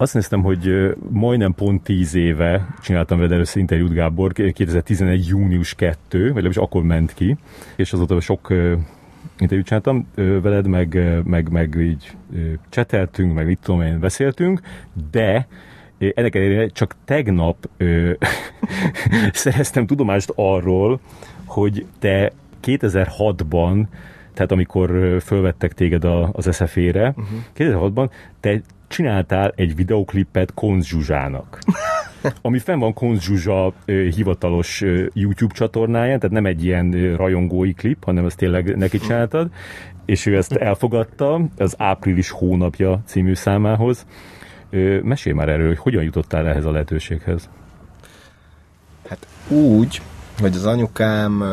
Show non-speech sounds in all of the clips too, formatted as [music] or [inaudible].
azt néztem, hogy majdnem pont 10 éve csináltam veled először interjút, Gábor, 2011. június 2, vagy legalábbis akkor ment ki, és azóta sok interjút csináltam veled, meg, meg, meg így cseteltünk, meg mit tudom én, beszéltünk, de ennek ellenére csak tegnap ö, [laughs] szereztem tudomást arról, hogy te 2006-ban, tehát amikor fölvettek téged az SFE-re, uh-huh. 2006-ban te csináltál egy videoklipet Konz Zsuzsának. [laughs] ami fenn van Konz Zsuzsa hivatalos YouTube csatornáján, tehát nem egy ilyen rajongói klip, hanem ezt tényleg neki csináltad, és ő ezt elfogadta az április hónapja című számához. Mesélj már erről, hogy hogyan jutottál ehhez a lehetőséghez? Hát úgy, hogy az anyukám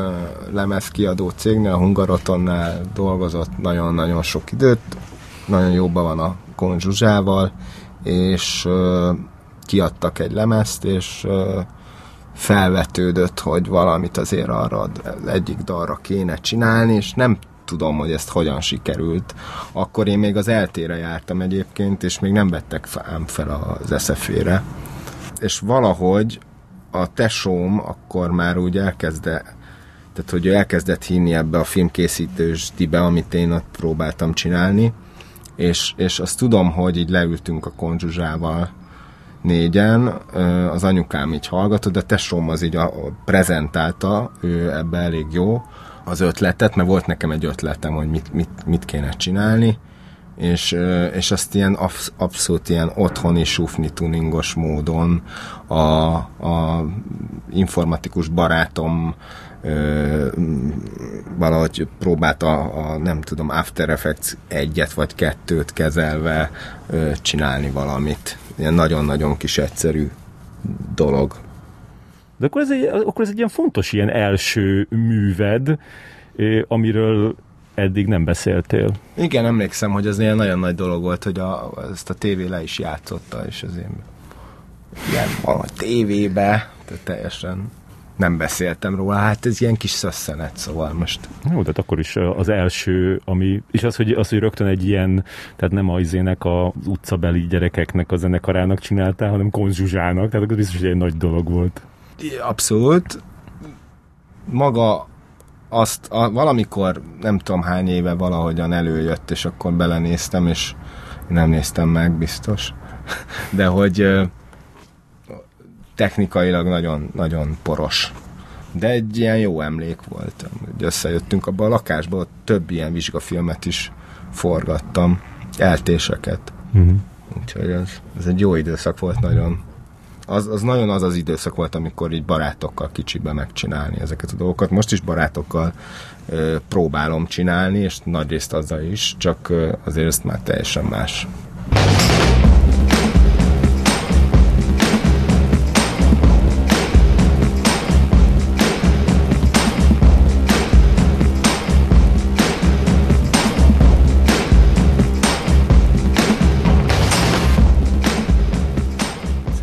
lemezkiadó cégnél, a Hungarotonnál dolgozott nagyon-nagyon sok időt, nagyon jóban van a Konzsuzsával, és kiadtak egy lemezt, és felvetődött, hogy valamit azért arra egyik dalra kéne csinálni, és nem tudom, hogy ezt hogyan sikerült. Akkor én még az eltére jártam egyébként, és még nem vettek ám fel az eszefére. És valahogy a tesóm akkor már úgy elkezde, tehát hogy ő elkezdett hinni ebbe a filmkészítősdibe, amit én ott próbáltam csinálni, és, és azt tudom, hogy így leültünk a konzsuzsával négyen, az anyukám így hallgatott, de tesóm az így a, prezentálta, ő ebbe elég jó az ötletet, mert volt nekem egy ötletem, hogy mit, mit, mit kéne csinálni, és, és azt ilyen abszolút ilyen otthoni sufni tuningos módon a, a informatikus barátom ö, valahogy próbált a, a, nem tudom, After Effects egyet vagy kettőt kezelve ö, csinálni valamit. Ilyen nagyon-nagyon kis egyszerű dolog. De akkor ez, egy, akkor ez egy ilyen fontos ilyen első műved, amiről eddig nem beszéltél. Igen, emlékszem, hogy az ilyen nagyon nagy dolog volt, hogy a, ezt a tévé le is játszotta, és az én ilyen a tévébe, tehát teljesen nem beszéltem róla, hát ez ilyen kis szösszenet, szóval most. Jó, tehát akkor is az első, ami, és az, hogy, az, hogy rögtön egy ilyen, tehát nem az izének az utcabeli gyerekeknek a zenekarának csináltál, hanem Konzsuzsának, tehát az biztos, hogy egy nagy dolog volt. Abszolút. Maga azt a, valamikor, nem tudom hány éve valahogyan előjött, és akkor belenéztem, és nem néztem meg, biztos. De hogy technikailag nagyon, nagyon poros. De egy ilyen jó emlék volt. Hogy összejöttünk abba a lakásba, ott több ilyen vizsgafilmet is forgattam, eltéseket. Uh-huh. Úgyhogy ez, ez egy jó időszak volt nagyon. Az, az nagyon az az időszak volt, amikor így barátokkal kicsibe megcsinálni ezeket a dolgokat. Most is barátokkal ö, próbálom csinálni, és nagyrészt azzal is, csak ö, azért ezt már teljesen más.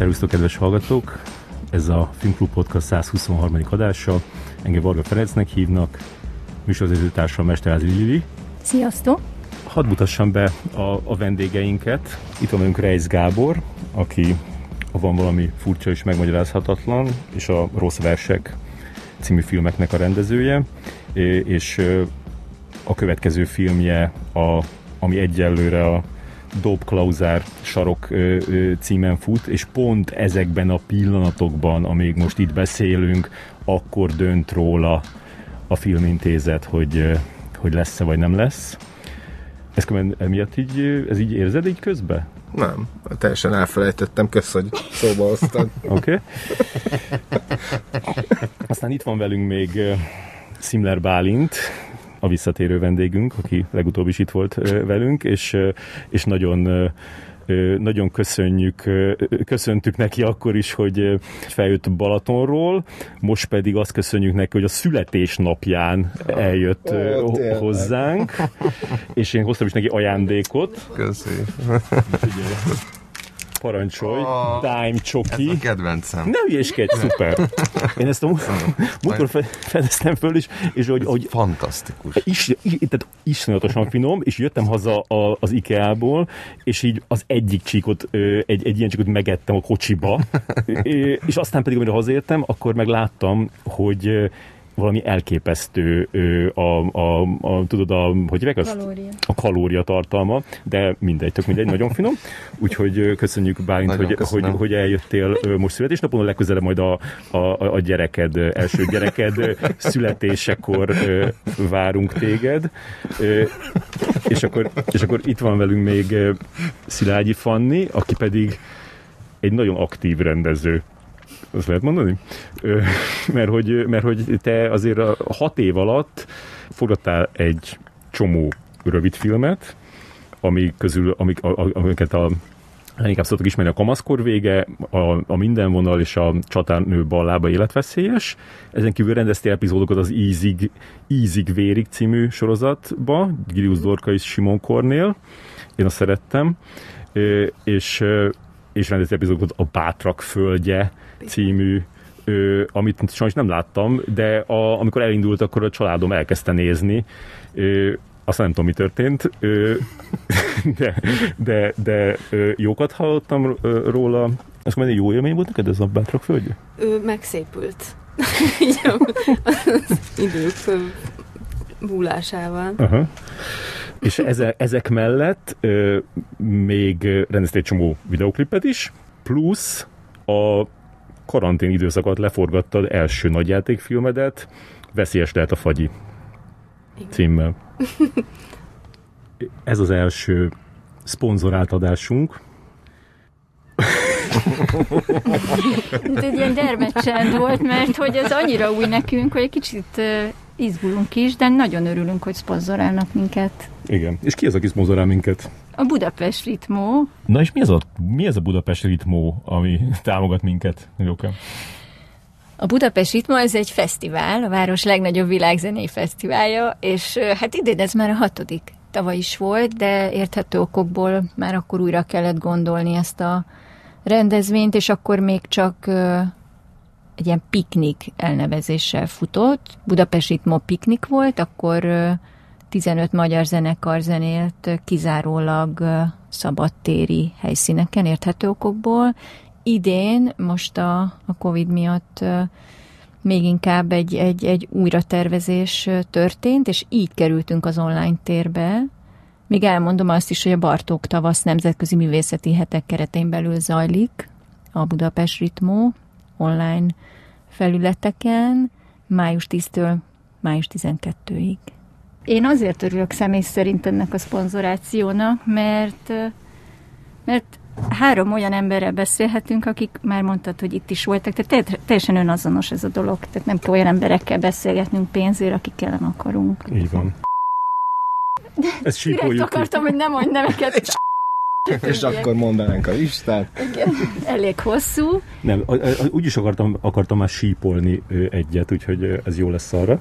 Szerusztok, kedves hallgatók! Ez a Filmklub Podcast 123. adása. Engem Varga Ferencnek hívnak, műsorvezetőtársam Mesterházi Lili. Sziasztok! Hadd mutassam be a, a vendégeinket. Itt van önk Reis Gábor, aki a Van valami furcsa és megmagyarázhatatlan, és a Rossz Versek című filmeknek a rendezője, és a következő filmje, a, ami egyelőre a Dob Klauzár sarok ö, ö, címen fut, és pont ezekben a pillanatokban, amíg most itt beszélünk, akkor dönt róla a filmintézet, hogy, hogy lesz-e vagy nem lesz. Ezt emiatt így, ez így érzed így közben? Nem, teljesen elfelejtettem, kösz, hogy szóba hoztad. [laughs] Oké. Okay. Aztán itt van velünk még Simler Bálint, a visszatérő vendégünk, aki legutóbb is itt volt velünk, és, és nagyon nagyon köszönjük, köszöntük neki akkor is, hogy feljött Balatonról, most pedig azt köszönjük neki, hogy a születésnapján eljött Ó, hozzánk, és én hoztam is neki ajándékot. Köszönjük. Parancsolj, oh, Dime Csoki. Ez a kedvencem. Ne hülyéskedj, szuper. Én ezt a múltkor fedeztem föl, és, és hogy, hogy fantasztikus. Is, is, tehát iszonyatosan finom, és jöttem haza a, az IKEA-ból, és így az egyik csíkot, egy, egy ilyen csíkot megettem a kocsiba, [laughs] és aztán pedig, amikor hazaértem, akkor meg láttam, hogy valami elképesztő a, a, a, tudod, a, hogy hívják azt? Kalória. A kalória tartalma, de mindegy, tök mindegy, nagyon finom. Úgyhogy köszönjük Bálint, hogy, hogy, hogy, eljöttél most születésnapon, a legközelebb majd a, a, a gyereked, első gyereked születésekor várunk téged. És akkor, és akkor itt van velünk még Szilágyi Fanni, aki pedig egy nagyon aktív rendező azt lehet mondani? Mert hogy, mert hogy te azért a hat év alatt forgattál egy csomó rövid filmet, ami közül, amik, amiket a leginkább szoktak ismerni a kamaszkor vége, a, a mindenvonal és a csatárnő ballába életveszélyes. Ezen kívül rendeztél epizódokat az Ízig, Ízig Vérig című sorozatba, Gilius Dorka és Simon Kornél. Én azt szerettem. És, és rendeztél epizódokat a Bátrak földje című ö, amit sajnos nem láttam, de a, amikor elindult, akkor a családom elkezdte nézni. Ö, aztán nem tudom, mi történt, ö, [laughs] de, de, de ö, jókat hallottam róla. Azt mondani, jó élmény volt neked ez a Bátrak földje? Ő megszépült. [laughs] az idők múlásával. Aha. És eze, ezek mellett ö, még rendezte egy csomó videoklipet is, plusz a karantén időszakot leforgattad első nagyjátékfilmedet, Veszélyes lehet a fagyi Igen. címmel. [laughs] Ez az első szponzorált adásunk. Ez egy ilyen dermedcsend volt, mert hogy ez annyira új nekünk, hogy egy kicsit izgulunk is, de nagyon örülünk, hogy szponzorálnak minket. Igen. És ki az, aki szponzorál minket? A Budapest Ritmó. Na és mi ez a, mi ez a Budapest Ritmó, ami támogat minket, Jóka? A Budapest Ritmo ez egy fesztivál, a város legnagyobb világzenei fesztiválja, és hát idén ez már a hatodik. Tavaly is volt, de érthető okokból már akkor újra kellett gondolni ezt a rendezvényt, és akkor még csak egy ilyen piknik elnevezéssel futott. Budapest Ritmo piknik volt, akkor 15 magyar zenekar zenélt kizárólag szabadtéri helyszíneken, érthető okokból. Idén, most a, a Covid miatt még inkább egy, egy, egy újratervezés történt, és így kerültünk az online térbe. Még elmondom azt is, hogy a Bartók tavasz nemzetközi művészeti hetek keretén belül zajlik a Budapest Ritmó online felületeken május 10-től május 12-ig. Én azért örülök személy szerint ennek a szponzorációnak, mert, mert három olyan emberrel beszélhetünk, akik már mondtad, hogy itt is voltak, tehát teljesen önazonos ez a dolog, tehát nem kell olyan emberekkel beszélgetnünk pénzért, akikkel nem akarunk. Így van. [laughs] Ezt sípoljuk. akartam, hogy nem mondj neveket. És akkor mondanánk a listát. Igen, elég hosszú. Nem, úgy is akartam, akartam már sípolni egyet, úgyhogy ez jó lesz arra.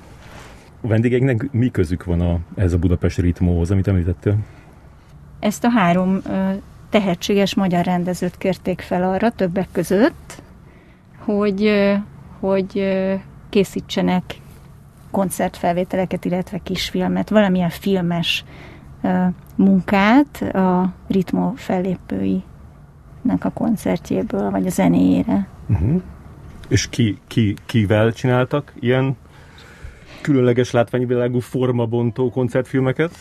A vendégeknek mi közük van a, ez a Budapest ritmóhoz, amit említettél? Ezt a három tehetséges magyar rendezőt kérték fel arra többek között, hogy, hogy készítsenek koncertfelvételeket, illetve kisfilmet, valamilyen filmes munkát a ritmo fellépőinek a koncertjéből, vagy a zenéjére. Uh-huh. És ki, ki, kivel csináltak ilyen különleges látványvilágú formabontó koncertfilmeket?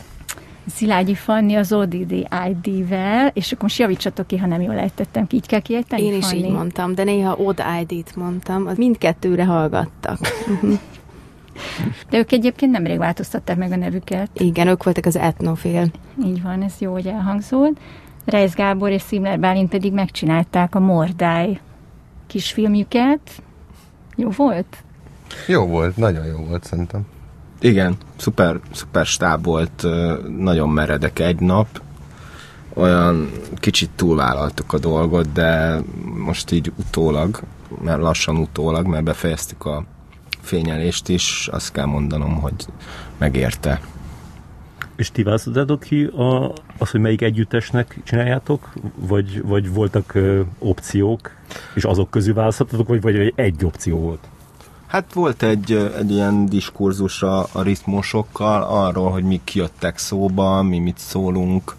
Szilágyi Fanni az ODD ID-vel, és akkor most javítsatok ki, ha nem jól ejtettem ki, így kell kiejteni, Én is Fanni? így mondtam, de néha OD ID-t mondtam, az mindkettőre hallgattak. [laughs] De ők egyébként nemrég változtatták meg a nevüket. Igen, ők voltak az etnofél. Így van, ez jó, hogy elhangzott. Reis Gábor és Szimler Bálint pedig megcsinálták a Mordály kisfilmjüket. Jó volt? Jó volt, nagyon jó volt szerintem. Igen, szuper, szuper stáb volt, nagyon meredek egy nap, olyan kicsit túlvállaltuk a dolgot, de most így utólag, mert lassan utólag, mert befejeztük a fényelést is, azt kell mondanom, hogy megérte. És ti választottátok ki a, az, hogy melyik együttesnek csináljátok? Vagy, vagy voltak ö, opciók, és azok közül választottatok, vagy, vagy egy opció volt? Hát volt egy, egy ilyen diskurzus a, a ritmusokkal arról, hogy mik jöttek szóba, mi mit szólunk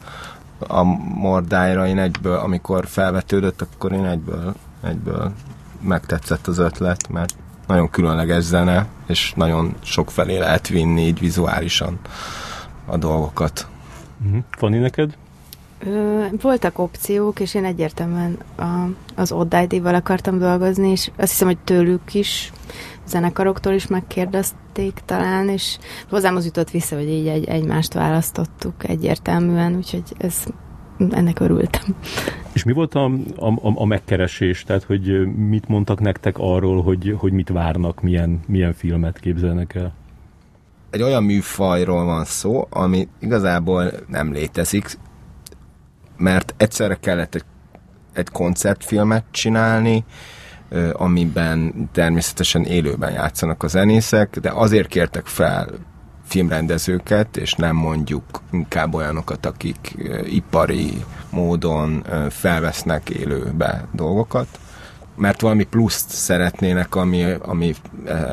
a mordájra. Én egyből, amikor felvetődött, akkor én egyből, egyből megtetszett az ötlet, mert nagyon különleges zene, és nagyon sok felé lehet vinni így vizuálisan a dolgokat. Uh-huh. Fanni, neked? Ö, voltak opciók, és én egyértelműen a, az Odd ID-val akartam dolgozni, és azt hiszem, hogy tőlük is, zenekaroktól is megkérdezték talán, és hozzám az jutott vissza, hogy így egy, egymást választottuk egyértelműen, úgyhogy ez, ennek örültem. És mi volt a, a, a megkeresés? Tehát, hogy mit mondtak nektek arról, hogy, hogy mit várnak, milyen, milyen filmet képzelnek el? Egy olyan műfajról van szó, ami igazából nem létezik, mert egyszerre kellett egy, egy koncertfilmet csinálni, amiben természetesen élőben játszanak a zenészek, de azért kértek fel filmrendezőket, és nem mondjuk inkább olyanokat, akik ipari módon felvesznek élőbe dolgokat, mert valami pluszt szeretnének, ami, ami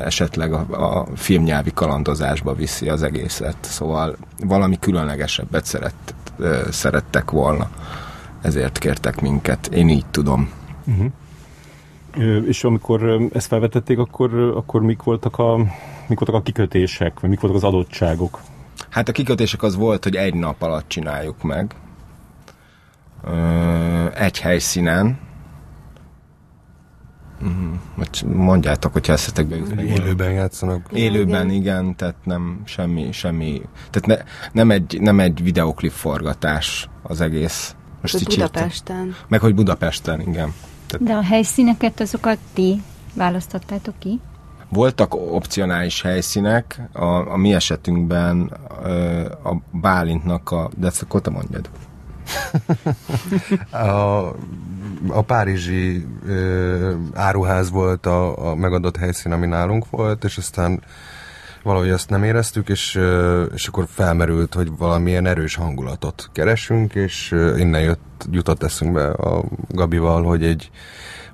esetleg a, a filmnyelvi kalandozásba viszi az egészet. Szóval valami különlegesebbet szeret, szerettek volna. Ezért kértek minket. Én így tudom. Uh-huh. És amikor ezt felvetették, akkor, akkor mik voltak a mik voltak a kikötések, vagy mik voltak az adottságok? Hát a kikötések az volt, hogy egy nap alatt csináljuk meg. Egy helyszínen. Mhm. Mondjátok, hogy eszetekbe jut. Élőben játszanak. Élőben, igen. tehát nem semmi, semmi. Tehát ne, nem, egy, nem egy videoklip forgatás az egész. Most így Budapesten. Írtam. Meg hogy Budapesten, igen. Tehát... De a helyszíneket azokat ti választottátok ki? Voltak opcionális helyszínek, a, a mi esetünkben a Bálintnak a... De ezt akkor te mondjad. [laughs] a, a párizsi ö, áruház volt a, a megadott helyszín, ami nálunk volt, és aztán valahogy ezt nem éreztük, és, és akkor felmerült, hogy valamilyen erős hangulatot keresünk, és innen jött, jutott eszünkbe a Gabival, hogy egy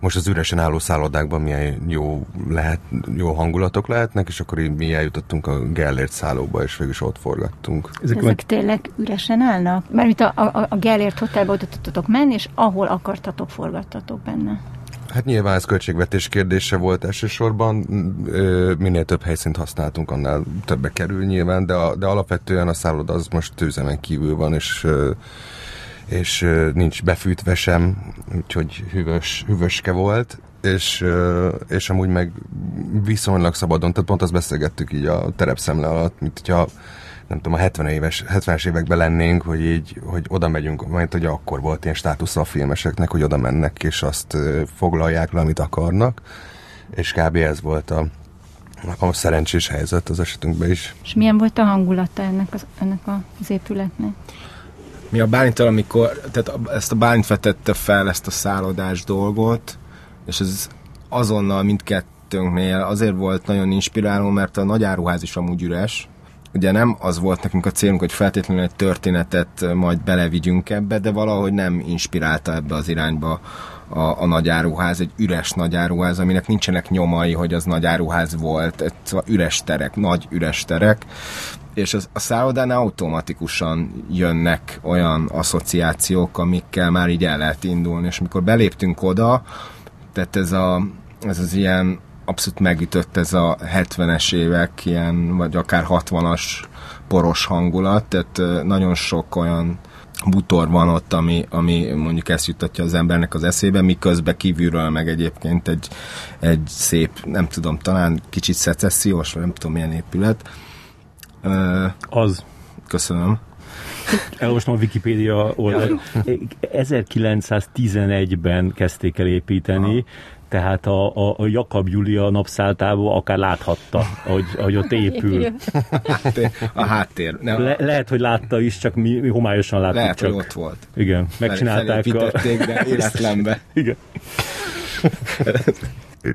most az üresen álló szállodákban milyen jó, lehet, jó hangulatok lehetnek, és akkor így mi eljutottunk a Gellért szállóba, és végül is ott forgattunk. Ezek, Ezek meg... tényleg üresen állnak? Mert a, a, a Gellért hotelbe oda tudtatok menni, és ahol akartatok, forgattatok benne. Hát nyilván ez költségvetés kérdése volt elsősorban, minél több helyszínt használtunk, annál többe kerül nyilván, de, de alapvetően a szálloda az most tőzemen kívül van, és és nincs befűtve sem, úgyhogy hűvös, hűvöske volt, és, és amúgy meg viszonylag szabadon, tehát pont azt beszélgettük így a terepszemle alatt, mint hogyha nem tudom, a 70 éves, 70-es években lennénk, hogy így, hogy oda megyünk, mert hogy akkor volt ilyen státusz a filmeseknek, hogy oda mennek, és azt foglalják le, amit akarnak, és kb. ez volt a, a szerencsés helyzet az esetünkben is. És milyen volt a hangulata ennek az, ennek az épületnek? Mi a Bálinttal, amikor, tehát ezt a Bálint vetette fel, ezt a szállodás dolgot, és ez azonnal mindkettőnknél azért volt nagyon inspiráló, mert a nagy áruház is amúgy üres, ugye nem az volt nekünk a célunk, hogy feltétlenül egy történetet majd belevigyünk ebbe, de valahogy nem inspirálta ebbe az irányba a, a nagyáruház, egy üres nagyáruház, aminek nincsenek nyomai, hogy az nagyáruház volt, egy, szóval üres terek, nagy üres terek, és az, a szállodán automatikusan jönnek olyan asszociációk, amikkel már így el lehet indulni, és amikor beléptünk oda, tehát ez, a, ez az ilyen abszolút megütött ez a 70-es évek, ilyen, vagy akár 60-as poros hangulat, tehát nagyon sok olyan butor van ott, ami, ami mondjuk ezt jutatja az embernek az eszébe, miközben kívülről meg egyébként egy, egy szép, nem tudom, talán kicsit szecessziós, vagy nem tudom milyen épület, az. Köszönöm. Elolvastam a Wikipédia oldal. 1911-ben [laughs] kezdték el építeni, tehát a, a, a Jakab Julia napszáltából akár láthatta, ahogy, ahogy ott épül. a háttér. Le, lehet, hogy látta is, csak mi, mi homályosan láttuk lehet, csak. hogy ott volt. Igen, megcsinálták a... de életlenbe. [laughs] Igen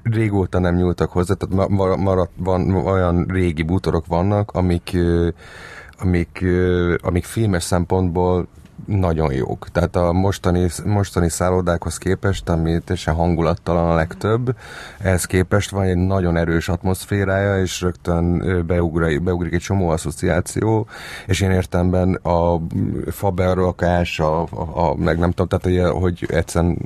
régóta nem nyúltak hozzá, tehát maradt, van, olyan régi bútorok vannak, amik amik, amik filmes szempontból nagyon jók. Tehát a mostani, mostani szállodákhoz képest, ami teljesen hangulattalan a legtöbb, ehhez képest van egy nagyon erős atmoszférája, és rögtön beugrik, beugrik egy csomó asszociáció, és én értemben a faberrakás, a, a, a, meg nem tudom, tehát hogy, hogy egyszerűen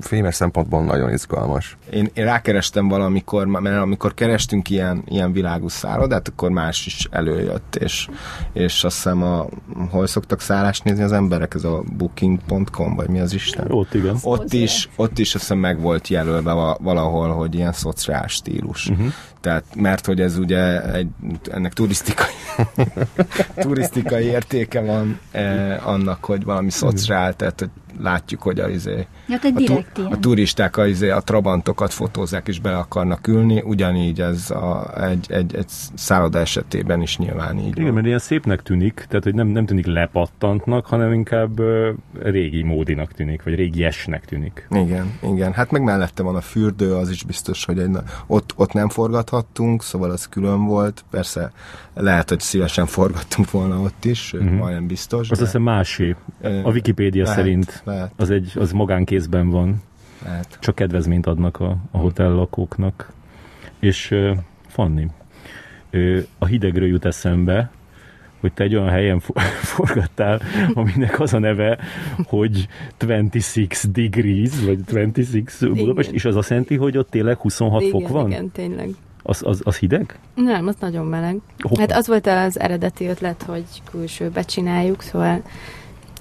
filmes szempontból nagyon izgalmas. Én, én rákerestem valamikor, mert amikor kerestünk ilyen, ilyen világú szállodát, akkor más is előjött, és, és azt hiszem, a, hol szoktak szállást nézni az emberek, ez a booking.com, vagy mi az Isten? Ott igen. Ott is, ott is azt hiszem meg volt jelölve valahol, hogy ilyen szociális stílus. Uh-huh. Tehát, mert hogy ez ugye egy, ennek turisztikai [laughs] turisztikai értéke van eh, annak, hogy valami szociál, tehát hogy látjuk, hogy a, izé, ja, a, tu, a turisták a, izé, a trabantokat fotózzák és be akarnak ülni, ugyanígy ez a, egy, egy, egy szálloda esetében is nyilván így Igen, van. mert ilyen szépnek tűnik, tehát hogy nem, nem tűnik lepattantnak, hanem inkább uh, régi módinak tűnik, vagy régi esnek tűnik. Igen, igen. Hát meg mellette van a fürdő, az is biztos, hogy egy, ott, ott nem forgathattunk, szóval az külön volt. Persze lehet, hogy szívesen forgattunk volna ott is, uh-huh. majdnem biztos. Az de... azt másé. A Wikipédia lehet, szerint lehet. az egy az magánkézben van. Lehet. Csak kedvezményt adnak a, a hotel lakóknak. És uh, Fanni, uh, a hidegről jut eszembe, hogy te egy olyan helyen [laughs] forgattál, aminek az a neve, hogy 26 degrees, vagy 26 Budapest, és az azt jelenti, hogy ott tényleg 26 igen, fok van? Igen, tényleg. Az, az, az hideg? Nem, az nagyon meleg. Hoppa. Hát az volt az eredeti ötlet, hogy külsőbe csináljuk, szóval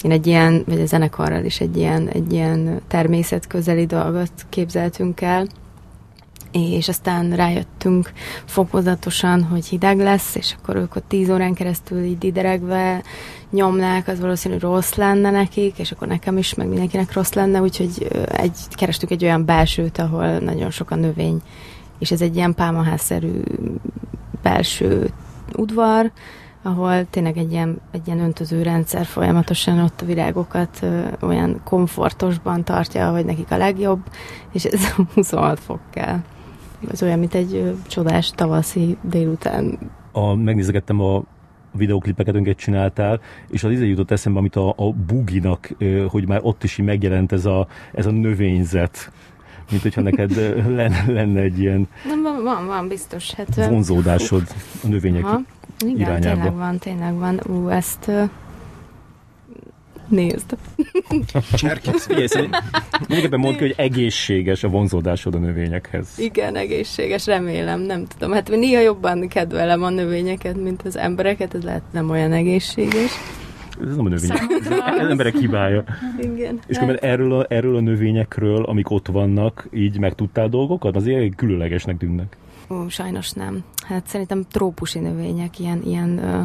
én egy ilyen, vagy a zenekarral is egy ilyen, egy ilyen természetközeli dolgot képzeltünk el, és aztán rájöttünk fokozatosan, hogy hideg lesz, és akkor ők ott tíz órán keresztül így dideregve nyomnák, az valószínű rossz lenne nekik, és akkor nekem is, meg mindenkinek rossz lenne, úgyhogy egy, kerestük egy olyan belsőt, ahol nagyon sok a növény, és ez egy ilyen pálmaházszerű belső udvar, ahol tényleg egy ilyen, egy ilyen öntöző rendszer folyamatosan ott a virágokat ö, olyan komfortosban tartja, hogy nekik a legjobb, és ez 26 fok kell. Ez olyan, mint egy ö, csodás tavaszi délután. A, megnézegettem a videóklipeket önket csináltál, és az izé jutott eszembe, amit a, a buginak, hogy már ott is így megjelent ez a, ez a növényzet mint hogyha neked lenne, lenne egy ilyen van, van, van, biztos. Hát, vonzódásod a növények Aha. Igen, irányába. tényleg van, tényleg van. Ú, ezt nézd. Cserkész. Mindenképpen mondd ki, hogy egészséges a vonzódásod a növényekhez. Igen, egészséges, remélem, nem tudom. Hát néha jobban kedvelem a növényeket, mint az embereket, ez lehet nem olyan egészséges. Ez nem a növény, ez emberek hibája. Igen. És hát... erről a, erről a növényekről, amik ott vannak, így megtudtál dolgokat? Azért különlegesnek tűnnek. Ó, sajnos nem. Hát szerintem trópusi növények, ilyen, ilyen ö,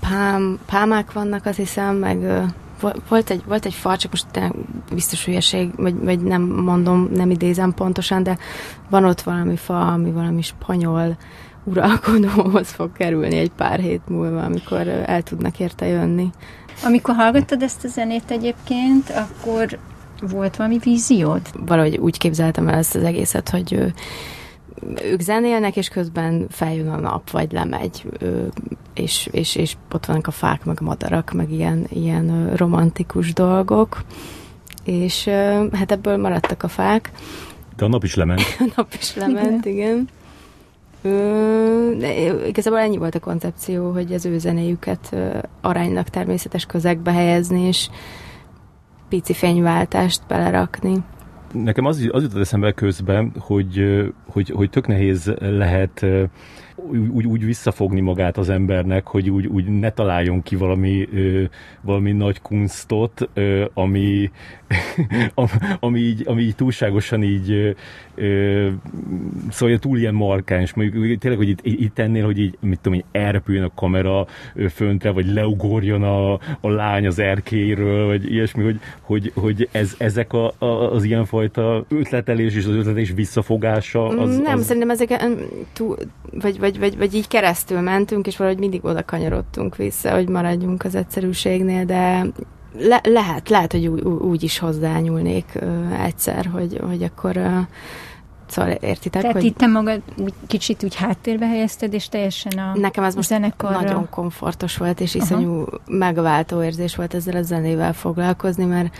pám, pámák vannak, azt hiszem, meg ö, volt egy, volt egy fal, csak most biztos hülyeség, vagy, vagy nem mondom, nem idézem pontosan, de van ott valami fa, ami valami spanyol uralkodóhoz fog kerülni egy pár hét múlva, amikor el tudnak érte jönni. Amikor hallgattad ezt a zenét egyébként, akkor volt valami víziód? Valahogy úgy képzeltem el ezt az egészet, hogy ők zenélnek, és közben feljön a nap, vagy lemegy, és, és, és ott vannak a fák, meg a madarak, meg ilyen, ilyen romantikus dolgok, és hát ebből maradtak a fák. De a nap is lement. [laughs] a nap is lement, igen. igen. Ö, de igazából ennyi volt a koncepció, hogy az ő zenéjüket aránylag természetes közegbe helyezni, és pici fényváltást belerakni. Nekem az, az jutott eszembe közben, hogy, hogy, hogy tök nehéz lehet úgy, úgy visszafogni magát az embernek, hogy úgy, úgy ne találjon ki valami, ö, valami nagy kunstot, ö, ami, [laughs] ami, így, ami így túlságosan így ö, szóval túl ilyen markáns, mondjuk tényleg, hogy itt, itt ennél, hogy így, mit tudom, hogy elrepüljön a kamera föntre, vagy leugorjon a, a lány az erkéről, vagy ilyesmi, hogy, hogy, hogy ez, ezek a, a, az ilyenfajta ötletelés és az ötletelés visszafogása. Az, Nem, az... szerintem ezek túl, vagy, vagy, vagy, vagy így keresztül mentünk, és valahogy mindig oda kanyarodtunk vissza, hogy maradjunk az egyszerűségnél, de le, lehet, lehet, hogy úgy, úgy is hozzányúlnék ö, egyszer, hogy, hogy akkor ö, Szóval értitek, Tehát hogy... itt te magad úgy, kicsit úgy háttérbe helyezted, és teljesen a Nekem ez most zenekarra... nagyon komfortos volt, és iszonyú uh-huh. megváltó érzés volt ezzel a zenével foglalkozni, mert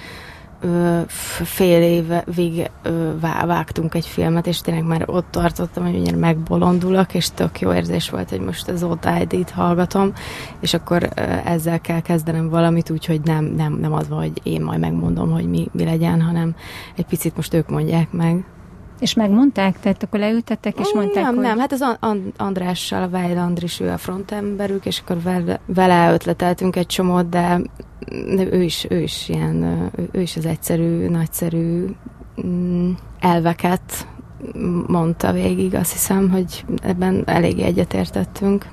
ö, fél évig vágtunk egy filmet, és tényleg már ott tartottam, hogy mindjárt megbolondulok, és tök jó érzés volt, hogy most az ODID-t hallgatom, és akkor ezzel kell kezdenem valamit, úgyhogy nem, nem, nem az van, hogy én majd megmondom, hogy mi, mi legyen, hanem egy picit most ők mondják meg. És megmondták? Tehát akkor leültettek és mondták, Nem, hogy... nem, hát az And- Andrással, a Weil Andris, ő a frontemberük, és akkor vele, vele ötleteltünk egy csomót, de ő is, ő is ilyen, ő, is az egyszerű, nagyszerű mm, elveket mondta végig, azt hiszem, hogy ebben elég egyetértettünk.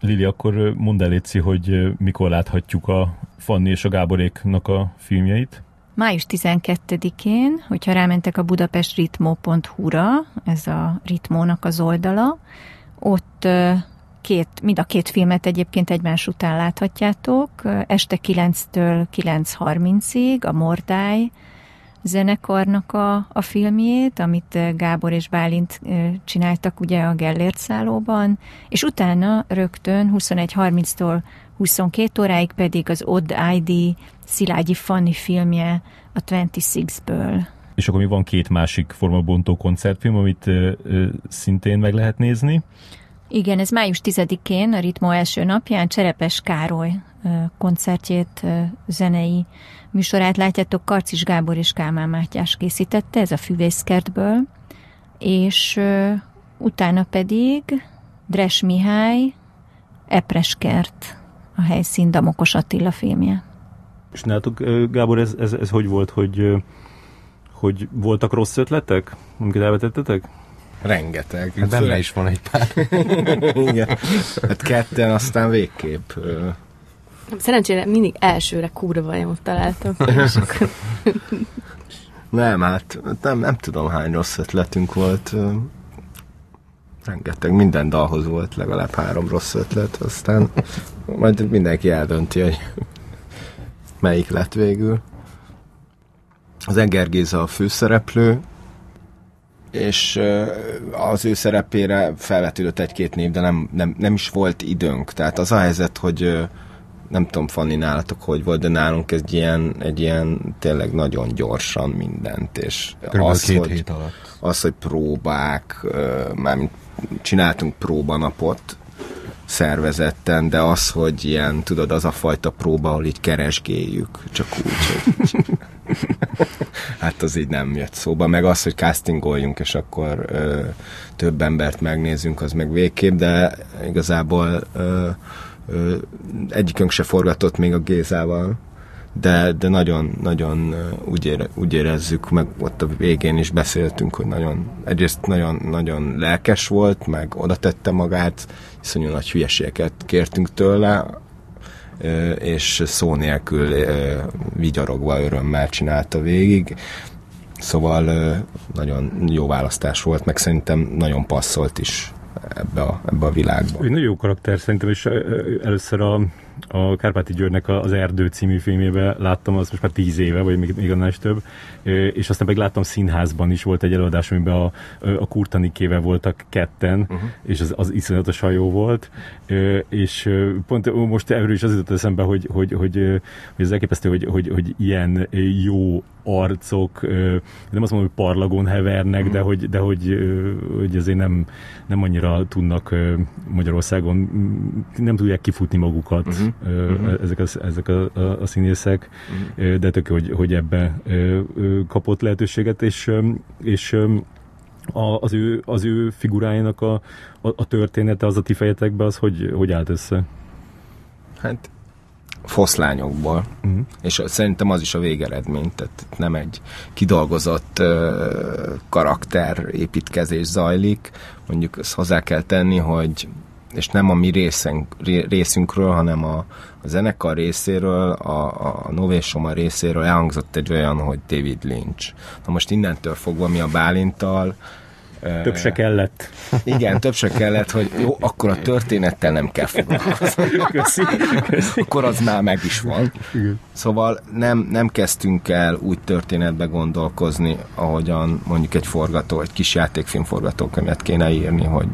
Lili, akkor mondd el, Léci, hogy mikor láthatjuk a Fanni és a Gáboréknak a filmjeit? Május 12-én, hogyha rámentek a budapestritmo.hu-ra, ez a Ritmónak az oldala, ott két, mind a két filmet egyébként egymás után láthatjátok. Este 9-től 9.30-ig a Mordály zenekarnak a, a filmjét, amit Gábor és Bálint csináltak ugye a Gellért szállóban, és utána rögtön 21.30-tól 22 óráig pedig az Odd ID Szilágyi Fanni filmje a 26-ből. És akkor mi van két másik formabontó koncertfilm, amit ö, ö, szintén meg lehet nézni. Igen, ez május 10-én, a Ritmo első napján Cserepes Károly koncertjét, zenei műsorát látjátok, Karcis Gábor és Kálmán Mátyás készítette, ez a Füvészkertből, és utána pedig Dres Mihály, Epreskert, a helyszín Damokos Attila filmje. És nálatok, Gábor, ez, ez, ez hogy volt, hogy, hogy voltak rossz ötletek, amiket elvetettetek? Rengeteg. Hát benne is van egy pár. [laughs] Igen. Hát ketten aztán végképp. Szerencsére mindig elsőre kurva jót találtok. [laughs] nem, hát nem, nem tudom hány rossz ötletünk volt. Rengeteg, minden dalhoz volt legalább három rossz ötlet, aztán majd mindenki eldönti, hogy melyik lett végül. Az Eger Géza a főszereplő, és az ő szerepére felvetődött egy-két név, de nem, nem, nem is volt időnk. Tehát az a helyzet, hogy nem tudom, Fanni, nálatok hogy volt, de nálunk egy ilyen, egy ilyen tényleg nagyon gyorsan mindent, és Körülbelül az, két hogy, hét alatt. az, hogy próbák, már csináltunk próbanapot, szervezetten, de az, hogy ilyen, tudod, az a fajta próba, ahol így keresgéljük, csak úgy, hogy [laughs] hát az így nem jött szóba, meg az, hogy castingoljunk, és akkor ö, több embert megnézzünk, az meg végképp, de igazából ö, ö, egyikünk se forgatott még a Gézával, de, de nagyon, nagyon úgy, ére, úgy érezzük, meg ott a végén is beszéltünk, hogy nagyon, egyrészt nagyon, nagyon lelkes volt, meg oda tette magát, iszonyú nagy hülyeségeket kértünk tőle, és szó nélkül vigyarogva örömmel csinálta végig. Szóval nagyon jó választás volt, meg szerintem nagyon passzolt is ebbe a, ebbe a világba. Egy nagyon jó karakter szerintem, és először a, a Kárpáti Györgynek az Erdő című filmjében láttam, az most már tíz éve, vagy még, még annál is több, és aztán meg láttam színházban is volt egy előadás, amiben a, a Kurtanikével voltak ketten, uh-huh. és az, az iszonyatosan jó volt, és pont most erről is az jutott eszembe, hogy, hogy, hogy, hogy ez elképesztő, hogy, hogy, hogy ilyen jó arcok, nem azt mondom, hogy parlagon hevernek, uh-huh. de, hogy, de hogy, hogy azért nem, nem annyira tudnak Magyarországon, nem tudják kifutni magukat uh-huh. ezek, a, ezek a, a, a színészek, uh-huh. de tök, hogy, hogy ebbe kapott lehetőséget, és, és az ő, az ő figurájának a, a, a története, az a ti fejetekbe, az hogy, hogy állt össze? Hát foszlányokból, uh-huh. és szerintem az is a végeredmény, tehát nem egy kidolgozott uh, karakterépítkezés zajlik, mondjuk ezt hozzá kell tenni, hogy és nem a mi részünk, részünkről, hanem a, a zenekar részéről, a, a Novésoma részéről elhangzott egy olyan, hogy David Lynch. Na most innentől fogva mi a Bálintal Több se kellett. Igen, több se kellett, hogy jó, akkor a történettel nem kell foglalkozni. Köszi. Köszi. akkor az már meg is van. Igen. Szóval nem, nem kezdtünk el úgy történetbe gondolkozni, ahogyan mondjuk egy forgató, egy kis játékfilm forgatókönyvet kéne írni, hogy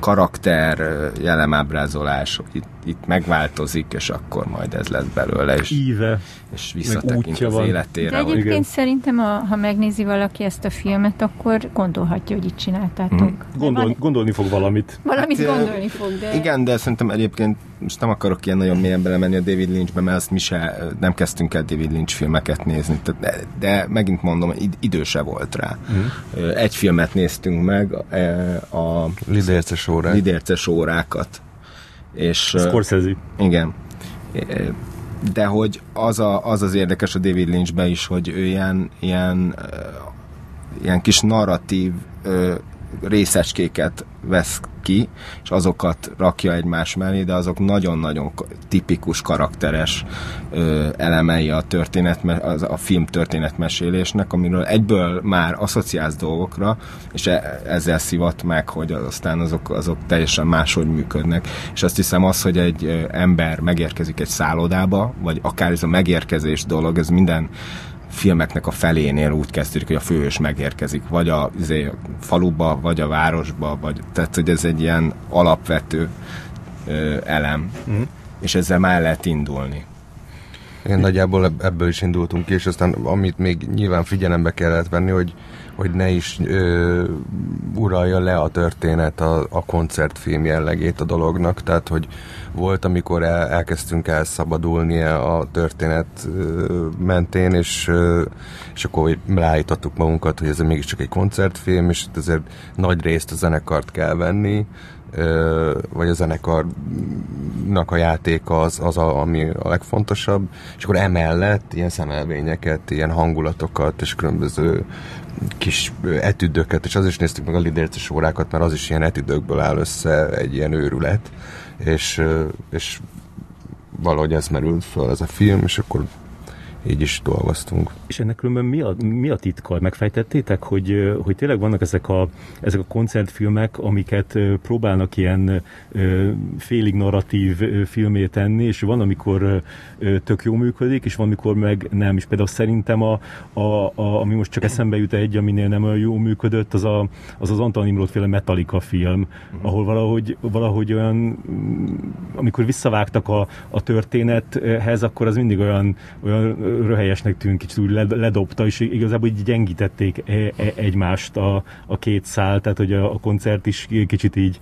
karakter, jellemábrázolás, hogy itt, itt megváltozik, és akkor majd ez lesz belőle, és, Íve. és visszatekint az van. életére. De egyébként Igen. szerintem, a, ha megnézi valaki ezt a filmet, akkor gondolhatja, hogy itt csináltátok. Mhm. Gondol, Van- gondolni fog valamit. Valamit Hát, gondolni fog, de... Igen, de szerintem egyébként most nem akarok ilyen nagyon mélyen belemenni a David Lynchbe, mert azt mi se, nem kezdtünk el David Lynch filmeket nézni. Tehát, de, de megint mondom, id- idő se volt rá. Mm. Egy filmet néztünk meg, a Lidérces órák. lidérces órákat. És, Scorsese. igen. De hogy az, a, az az érdekes a David Lynchbe is, hogy ő ilyen, ilyen, ilyen kis narratív részecskéket vesz ki, és azokat rakja egymás mellé, de azok nagyon-nagyon tipikus karakteres ö, elemei a történet, az, a film történetmesélésnek, amiről egyből már asszociálsz dolgokra, és e, ezzel szivat meg, hogy aztán azok, azok teljesen máshogy működnek. És azt hiszem az, hogy egy ember megérkezik egy szállodába, vagy akár ez a megérkezés dolog, ez minden filmeknek a felénél úgy kezdődik, hogy a főhős megérkezik, vagy a, izé, faluba, vagy a városba, vagy, tehát hogy ez egy ilyen alapvető ö, elem, mm. és ezzel már lehet indulni. Igen, nagyjából ebb- ebből is indultunk ki, és aztán amit még nyilván figyelembe kellett venni, hogy, hogy ne is ö, uralja le a történet a, a koncertfilm jellegét a dolognak, tehát hogy volt, amikor el, elkezdtünk elszabadulni a történet mentén, és, és akkor így ráállítottuk magunkat, hogy ez mégiscsak egy koncertfilm, és itt azért nagy részt a zenekart kell venni, vagy a zenekarnak a játéka az, az a, ami a legfontosabb, és akkor emellett ilyen szemelvényeket, ilyen hangulatokat, és különböző kis etüdöket, és az is néztük meg a lidérces órákat, mert az is ilyen etüdökből áll össze egy ilyen őrület, és, és valahogy ez merült föl ez a film, és akkor így is dolgoztunk. És ennek különben mi a, mi a titka? Megfejtettétek, hogy, hogy tényleg vannak ezek a, ezek a koncertfilmek, amiket próbálnak ilyen félig narratív filmé tenni, és van, amikor tök jó működik, és van, amikor meg nem. És például szerintem, a, a, a, ami most csak eszembe jut egy, aminél nem olyan jó működött, az a, az, az Antal Nimrod féle Metallica film, ahol valahogy, valahogy olyan, amikor visszavágtak a, a történethez, akkor az mindig olyan, olyan röhelyesnek tűnt, kicsit úgy led- ledobta, és igazából így gyengítették e- e- egymást a, a két szál, tehát hogy a, a koncert is kicsit így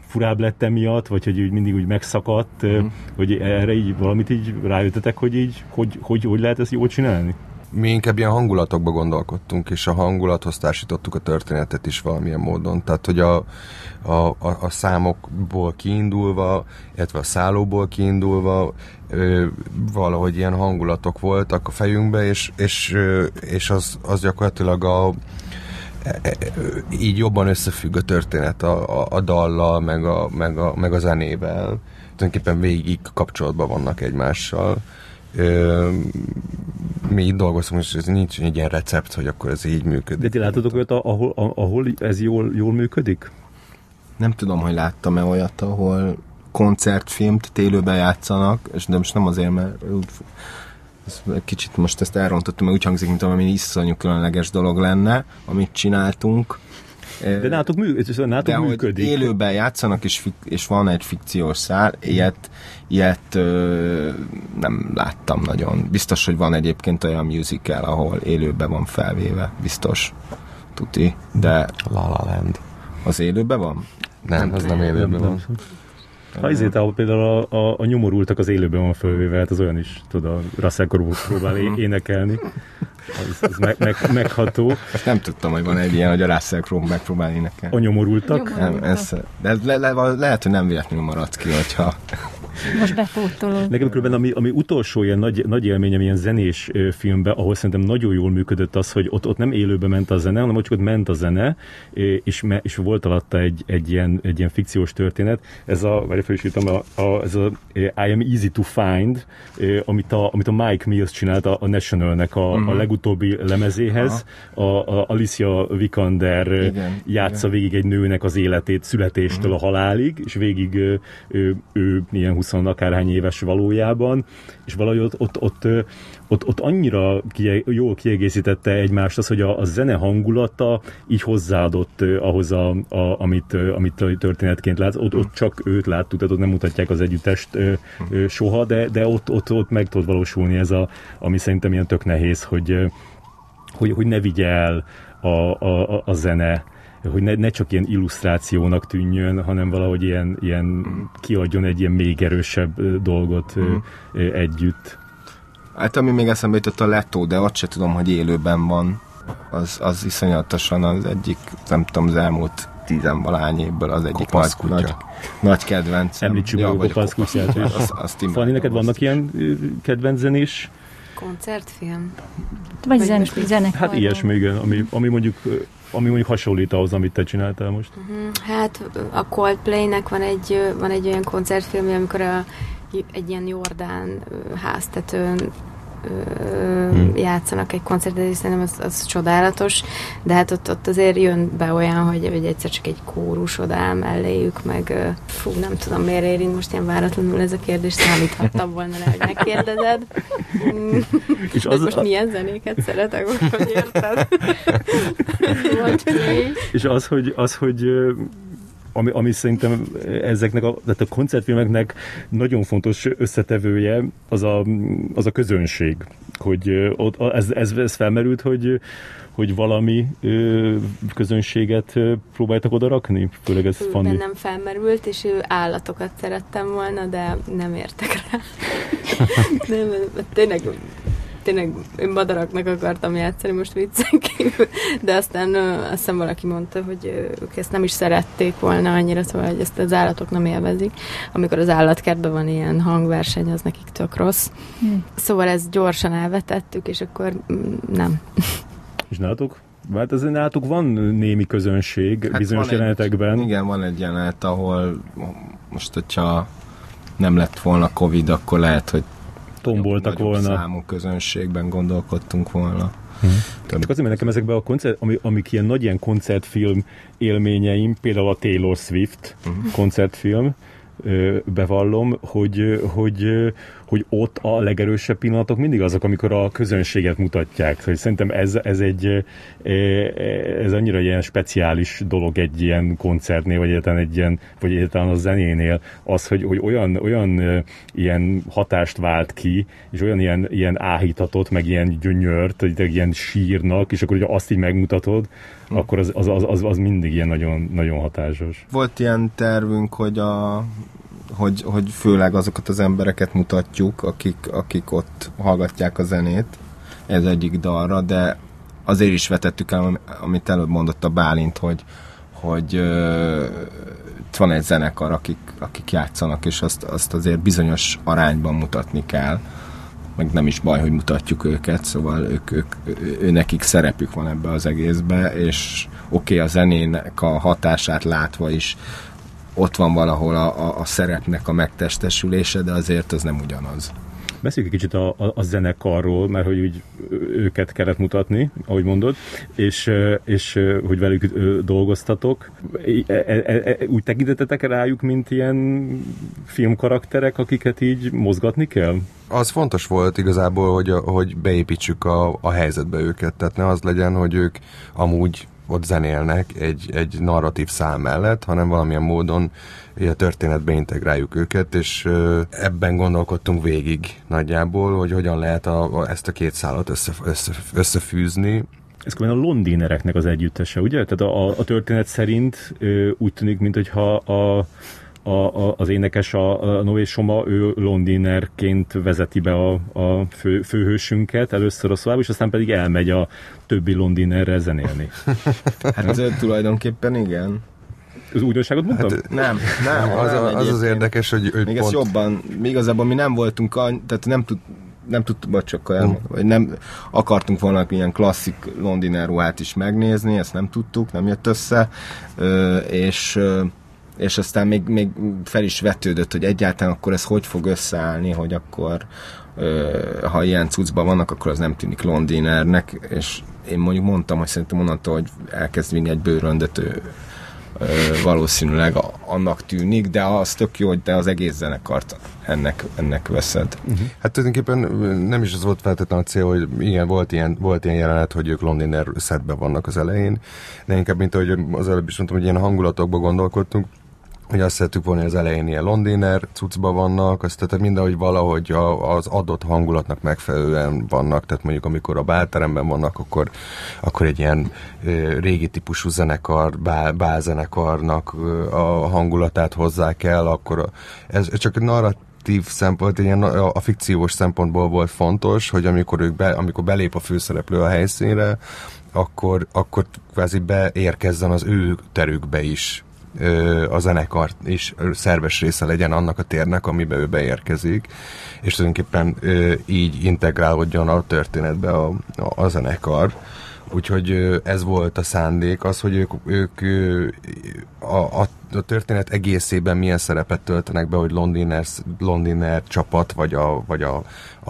furább lett emiatt, vagy hogy úgy mindig úgy megszakadt, mm. hogy erre így valamit így rájöttetek, hogy így, hogy, hogy, hogy lehet ezt jól csinálni? Mi inkább ilyen hangulatokba gondolkodtunk, és a hangulathoz társítottuk a történetet is valamilyen módon. Tehát, hogy a, a, a, a számokból kiindulva, illetve a szállóból kiindulva ö, valahogy ilyen hangulatok voltak a fejünkbe, és, és, ö, és az, az gyakorlatilag a, e- e- így jobban összefügg a történet a, a, a dallal, meg a, meg, a, meg a zenével. Tulajdonképpen végig kapcsolatban vannak egymással. Ö, mi így dolgozunk, és ez nincs egy ilyen recept, hogy akkor ez így De működik. ti láttatok olyat, ahol, ahol ez jól, jól működik? Nem tudom, hogy láttam-e olyat, ahol koncertfilmt élőben játszanak, és de most nem azért, mert ez kicsit most ezt elrontottam, mert úgy hangzik, mint valami iszonyú különleges dolog lenne, amit csináltunk. De nálatok, mű, nálatok de hogy működik. élőben játszanak, és, fik, és van egy fikciós szál, ilyet, ilyet ö, nem láttam nagyon. Biztos, hogy van egyébként olyan musical, ahol élőben van felvéve, biztos, tuti, de La La Land. az élőben van? Nem, az nem élőben van. Ha izét, ahol például a, a, a nyomorultak az élőben van fölvéve, hát az olyan is, tudod, a Russell Crowe próbál [laughs] énekelni. Az, az meg, meg, megható. Nem tudtam, hogy van egy ilyen, hogy a Russell Crowe megpróbál énekelni. A nyomorultak. Nyomor- Nem, ez, de le, le, le, lehet, hogy nem véletlenül maradt ki, hogyha Most bepótolom. Nekem különben ami, ami utolsó ilyen nagy, nagy élményem ilyen zenés filmbe, ahol szerintem nagyon jól működött az, hogy ott, ott nem élőben ment a zene, hanem csak ott ment a zene, és, me, és volt alatta egy, egy, ilyen, egy ilyen fikciós történet. Ez a, vagy felisítom, a, a, ez a I am easy to find, amit a, amit a Mike Mills csinált a, a National-nek a, uh-huh. a mhm. legutóbbi lemezéhez. A, a Alicia Vikander igen, játsza igen. végig egy nőnek az életét születéstől uh-huh. a halálig, és végig ő, ő, ő ilyen 20 akárhány éves valójában, és valahogy ott, ott, ott, ott, ott annyira kie, jól kiegészítette egymást az, hogy a, a zene hangulata így hozzáadott ahhoz, a, a, amit, amit történetként látsz. Ott, ott csak őt láttuk, tehát ott nem mutatják az együttest soha, de, de ott, ott, ott meg tud valósulni ez a, ami szerintem ilyen tök nehéz, hogy, hogy, hogy ne vigye el a, a, a zene hogy ne, ne csak ilyen illusztrációnak tűnjön, hanem valahogy ilyen, ilyen kiadjon egy ilyen még erősebb dolgot mm. együtt. Hát ami még eszembe jutott a Leto, de azt se tudom, hogy élőben van. Az, az iszonyatosan az egyik, nem tudom, az elmúlt tizenvalány évből az egyik nagy, nagy, nagy kedvenc. Említsük ja, meg a kopasz kutyát. Azt, azt Fanni, neked vannak ilyen kedvenc zenés? Koncertfilm? Vagy, Vagy zen- zenekar? Hát ilyesmi, igen, ami, ami mondjuk ami mondjuk hasonlít ahhoz, amit te csináltál most. Uh-huh. Hát a Coldplay-nek van egy, van egy olyan koncertfilm, amikor a, egy ilyen Jordán háztetőn hmm. játszanak egy koncertet, és szerintem az, az csodálatos, de hát ott, ott azért jön be olyan, hogy, hogy egyszer csak egy kórus odáll melléjük, meg fú, nem tudom miért érint most ilyen váratlanul ez a kérdés, számíthattam volna rá, hogy megkérdezed. [laughs] és az, most a... milyen zenéket szeretek, hogy [laughs] érted? és az, hogy, az, hogy ami, ami szerintem ezeknek a, tehát a koncertfilmeknek nagyon fontos összetevője az a, az a közönség, hogy ott, ez, ez, ez felmerült, hogy, hogy valami ö, közönséget ö, próbáltak oda rakni? Főleg ez Fanny. Bennem felmerült, és ő állatokat szerettem volna, de nem értek rá. [laughs] nem, tényleg tényleg én madaraknak akartam játszani most viccen kívül, de aztán azt hiszem valaki mondta, hogy ők ezt nem is szerették volna annyira, szóval hogy ezt az állatok nem élvezik. Amikor az állatkertben van ilyen hangverseny, az nekik tök rossz. Hmm. Szóval ezt gyorsan elvetettük, és akkor mm, nem. És nálatok? Hát azért nálatok van némi közönség hát bizonyos jelenetekben. Egy, igen, van egy jelenet, ahol most, hogyha nem lett volna Covid, akkor lehet, hogy tomboltak volna. számú közönségben gondolkodtunk volna. Hmm. Csak azért, mert nekem ezekben a koncert, ami, amik ilyen nagy ilyen koncertfilm élményeim, például a Taylor Swift uh-huh. koncertfilm, bevallom, hogy, hogy, hogy ott a legerősebb pillanatok mindig azok, amikor a közönséget mutatják. Hogy szerintem ez, ez egy ez annyira ilyen speciális dolog egy ilyen koncertnél, vagy egyáltalán egy ilyen, vagy egyáltalán a zenénél, az, hogy, hogy olyan, olyan ilyen hatást vált ki, és olyan ilyen, ilyen áhítatot, meg ilyen gyönyört, hogy ilyen sírnak, és akkor hogy azt így megmutatod, akkor az, az, az, az, mindig ilyen nagyon, nagyon hatásos. Volt ilyen tervünk, hogy a hogy, hogy főleg azokat az embereket mutatjuk, akik, akik ott hallgatják a zenét, ez egyik dalra, de azért is vetettük el, amit előbb mondott a Bálint, hogy, hogy uh, van egy zenekar, akik, akik játszanak, és azt, azt azért bizonyos arányban mutatni kell meg nem is baj, hogy mutatjuk őket, szóval ők, ők, ő, nekik szerepük van ebbe az egészbe, és oké, okay, a zenének a hatását látva is ott van valahol a, a, a szerepnek a megtestesülése, de azért az nem ugyanaz. Beszéljük egy kicsit a, a, a zenekarról, mert hogy úgy őket kellett mutatni, ahogy mondod, és, és hogy velük dolgoztatok. E, e, e, úgy tekintetetek rájuk, mint ilyen filmkarakterek, akiket így mozgatni kell? Az fontos volt igazából, hogy, hogy beépítsük a, a helyzetbe őket, tehát ne az legyen, hogy ők amúgy ott zenélnek egy, egy narratív szám mellett, hanem valamilyen módon a történetbe integráljuk őket, és ebben gondolkodtunk végig nagyjából, hogy hogyan lehet a, a, ezt a két szállat össze, össze, összefűzni, ez a londinereknek az együttese, ugye? Tehát a, a történet szerint úgy tűnik, mintha a, a, a, az énekes, a, a Noé Soma, ő londinerként vezeti be a, a fő, főhősünket először a szobába, és aztán pedig elmegy a többi londinerre zenélni. hát ez tulajdonképpen igen. az újdonságot mondtam? Hát, nem, nem. Az, nem az az érdekes, hogy, hogy Még pont... ez jobban, mi igazából mi nem voltunk, tehát nem tud, nem tudtuk, vagy csak olyan, uh. vagy nem akartunk volna ilyen klasszik londiner ruhát is megnézni, ezt nem tudtuk, nem jött össze, ö, és ö, és aztán még, még fel is vetődött, hogy egyáltalán akkor ez hogy fog összeállni, hogy akkor ha ilyen cuccban vannak, akkor az nem tűnik londinernek, és én mondjuk mondtam, hogy szerintem onnantól, hogy elkezd vinni egy bőröndető valószínűleg annak tűnik, de az tök jó, hogy te az egész zenekart ennek, ennek veszed. Uh-huh. Hát tulajdonképpen nem is az volt feltétlenül a cél, hogy igen, volt ilyen, volt ilyen jelenet, hogy ők Londiner szedben vannak az elején, de inkább, mint ahogy az előbb is mondtam, hogy ilyen hangulatokban gondolkodtunk, hogy azt szerettük volna, hogy az elején ilyen londiner cuccba vannak, azt tehát mindenhogy valahogy a, az adott hangulatnak megfelelően vannak, tehát mondjuk amikor a bálteremben vannak, akkor, akkor egy ilyen e, régi típusú zenekar, bál, bálzenekarnak a hangulatát hozzák el, akkor ez csak narratív szempont, ilyen a fikciós szempontból volt fontos, hogy amikor, ők be, amikor belép a főszereplő a helyszínre, akkor, akkor kvázi beérkezzen az ő terükbe is a zenekar is szerves része legyen annak a térnek, amiben ő beérkezik, és tulajdonképpen így integrálódjon a történetbe a, a, a zenekar. Úgyhogy ez volt a szándék, az, hogy ők, ők a, a, a történet egészében milyen szerepet töltenek be, hogy Londiner, Londiner csapat, vagy a, vagy a,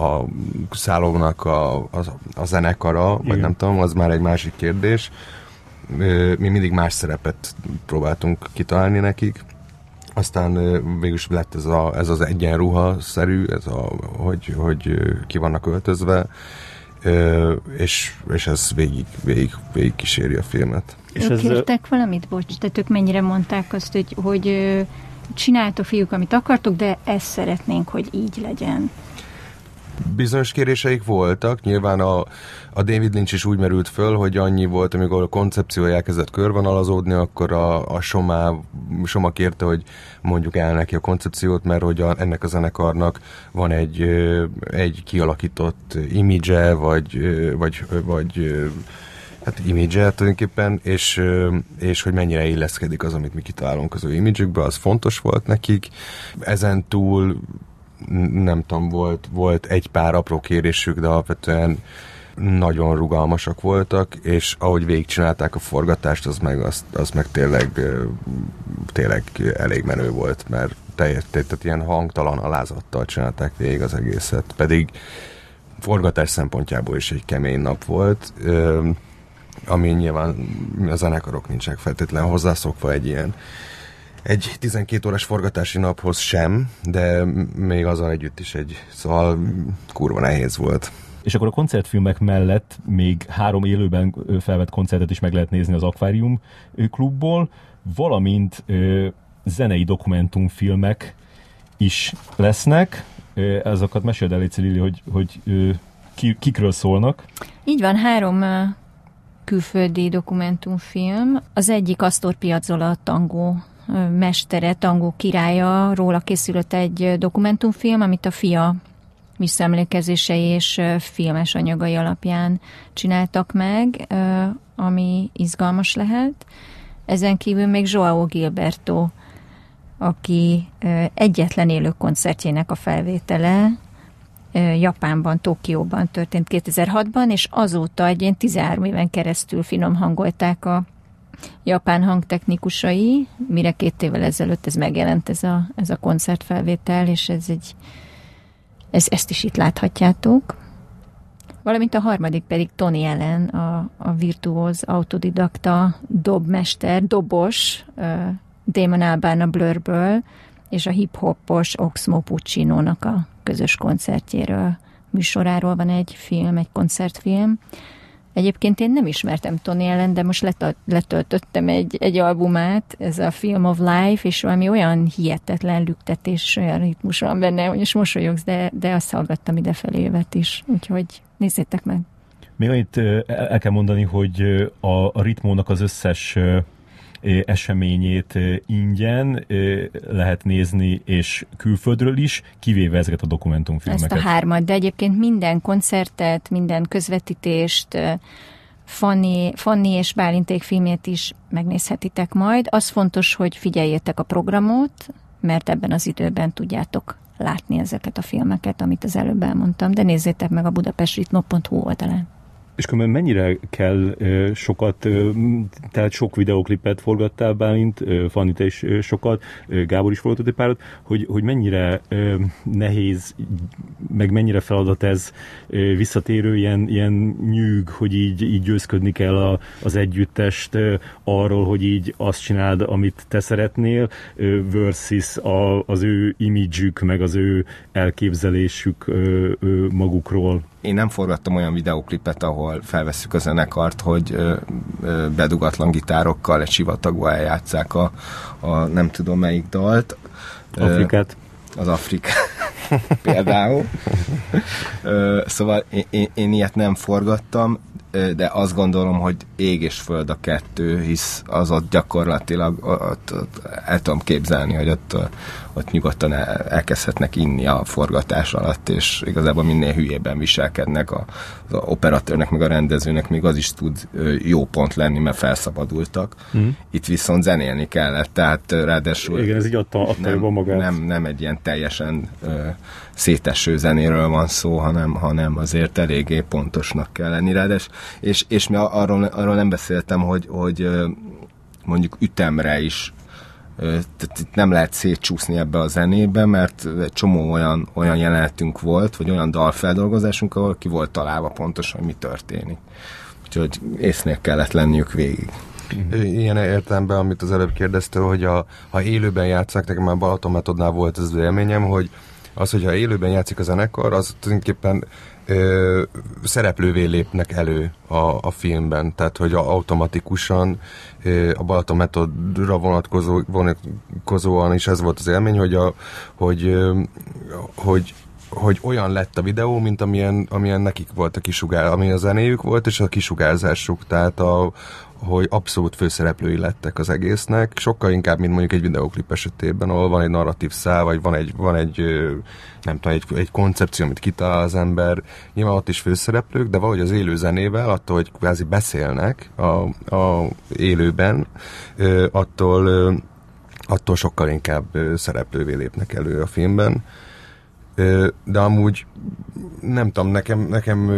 a szállónak a, a, a zenekara, Igen. vagy nem tudom, az már egy másik kérdés mi mindig más szerepet próbáltunk kitalálni nekik. Aztán végül is lett ez, a, ez az egyenruha-szerű, ez a, hogy, hogy ki vannak öltözve, és, és ez végig, végig, végig kíséri a filmet. És ők ez kértek valamit, bocs, tehát ők mennyire mondták azt, hogy, hogy csináltok fiúk, amit akartok, de ezt szeretnénk, hogy így legyen bizonyos kéréseik voltak. Nyilván a, a David Lynch is úgy merült föl, hogy annyi volt, amikor a koncepciója elkezdett körvonalazódni, akkor a, a Soma, Soma kérte, hogy mondjuk el neki a koncepciót, mert hogy a, ennek a zenekarnak van egy, egy kialakított image vagy, vagy, vagy hát image tulajdonképpen, és, és hogy mennyire illeszkedik az, amit mi kitalálunk az ő imidzsükbe, az fontos volt nekik. Ezen túl nem tudom, volt, volt egy pár apró kérésük, de alapvetően nagyon rugalmasak voltak, és ahogy végigcsinálták a forgatást, az meg, az, az meg tényleg, tényleg elég menő volt, mert teljes, tehát ilyen hangtalan alázattal csinálták végig az egészet, pedig forgatás szempontjából is egy kemény nap volt, ami nyilván a zenekarok nincsenek feltétlenül hozzászokva egy ilyen egy 12 órás forgatási naphoz sem, de még azzal együtt is egy, szóval kurva nehéz volt. És akkor a koncertfilmek mellett még három élőben felvett koncertet is meg lehet nézni az Aquarium klubból, valamint ö, zenei dokumentumfilmek is lesznek. Ezeket meséld el, Lili, hogy, hogy ö, ki, kikről szólnak. Így van, három külföldi dokumentumfilm. Az egyik Astor Piazzolla tangó mestere, tangó királya, róla készült egy dokumentumfilm, amit a fia visszaemlékezései és filmes anyagai alapján csináltak meg, ami izgalmas lehet. Ezen kívül még Joao Gilberto, aki egyetlen élő koncertjének a felvétele Japánban, Tokióban történt 2006-ban, és azóta egy ilyen 13 éven keresztül finom hangolták a japán hangtechnikusai, mire két évvel ezelőtt ez megjelent ez a, ez a koncertfelvétel, és ez egy, ez, ezt is itt láthatjátok. Valamint a harmadik pedig Tony Allen, a, a virtuóz, autodidakta dobmester, dobos, uh, Damon Albarn a Blörből, és a hip-hopos Oxmo Puccino-nak a közös koncertjéről, műsoráról van egy film, egy koncertfilm. Egyébként én nem ismertem Tony ellen, de most letöltöttem egy, egy albumát, ez a Film of Life, és valami olyan hihetetlen lüktetés, olyan ritmus van benne, hogy most mosolyogsz, de, de azt hallgattam idefelé jövet is, úgyhogy nézzétek meg. Még annyit el kell mondani, hogy a, a ritmónak az összes eseményét ingyen lehet nézni, és külföldről is, kivéve ezeket a dokumentumfilmeket. Ezt a hármat, de egyébként minden koncertet, minden közvetítést Fanni, Fanni és Bálinték filmét is megnézhetitek majd. Az fontos, hogy figyeljétek a programot, mert ebben az időben tudjátok látni ezeket a filmeket, amit az előbb elmondtam, de nézzétek meg a budapestritmo.hu oldalán. És különben mennyire kell sokat, tehát sok videoklipet forgattál Bálint, ö, Fanni, te is sokat, Gábor is forgatott egy párat, hogy, hogy mennyire nehéz, meg mennyire feladat ez visszatérő ilyen, ilyen nyűg, hogy így, így győzködni kell a, az együttest arról, hogy így azt csináld, amit te szeretnél, versus a, az ő imidzsük, meg az ő elképzelésük ö, magukról én nem forgattam olyan videoklipet, ahol felveszük a zenekart, hogy ö, ö, bedugatlan gitárokkal egy sivatagba eljátszák a, a nem tudom melyik dalt. Afrikát. Az Afrikát [laughs] például. Ö, szóval én, én, én ilyet nem forgattam, de azt gondolom, hogy ég és föld a kettő, hisz az ott gyakorlatilag ott, ott el tudom képzelni, hogy ott, ott nyugodtan elkezdhetnek inni a forgatás alatt, és igazából minél hülyében viselkednek a, az operatőrnek, meg a rendezőnek, még az is tud jó pont lenni, mert felszabadultak. Mm. Itt viszont zenélni kellett, tehát ráadásul Igen, ez így adta, adta nem, magát. Nem, nem egy ilyen teljesen ö, széteső zenéről van szó, hanem, hanem azért eléggé pontosnak kell lenni rá, és, és mi arról, arról nem beszéltem, hogy, hogy mondjuk ütemre is tehát itt nem lehet szétcsúszni ebbe a zenébe, mert egy csomó olyan, olyan jelenetünk volt, vagy olyan dalfeldolgozásunk, ahol ki volt találva pontosan, mi történik. Úgyhogy észnél kellett lenniük végig. Ilyen értelemben, amit az előbb kérdezte, hogy a, ha élőben játszák, nekem már Balaton metodnál volt az élményem, hogy az, hogyha élőben játszik a zenekar, az tulajdonképpen ö, szereplővé lépnek elő a, a filmben, tehát hogy automatikusan ö, a Balaton metodra vonatkozó, vonatkozóan is ez volt az élmény, hogy, a, hogy, ö, hogy hogy olyan lett a videó, mint amilyen, amilyen nekik volt a kisugár, ami a zenéjük volt, és a kisugárzásuk, tehát a, hogy abszolút főszereplői lettek az egésznek, sokkal inkább, mint mondjuk egy videoklip esetében, ahol van egy narratív szál, vagy van egy, van egy nem tudom, egy, egy koncepció, amit kitalál az ember, nyilván ott is főszereplők, de valahogy az élő zenével, attól, hogy kvázi beszélnek a, a élőben, attól, attól sokkal inkább szereplővé lépnek elő a filmben de amúgy nem tudom, nekem, nekem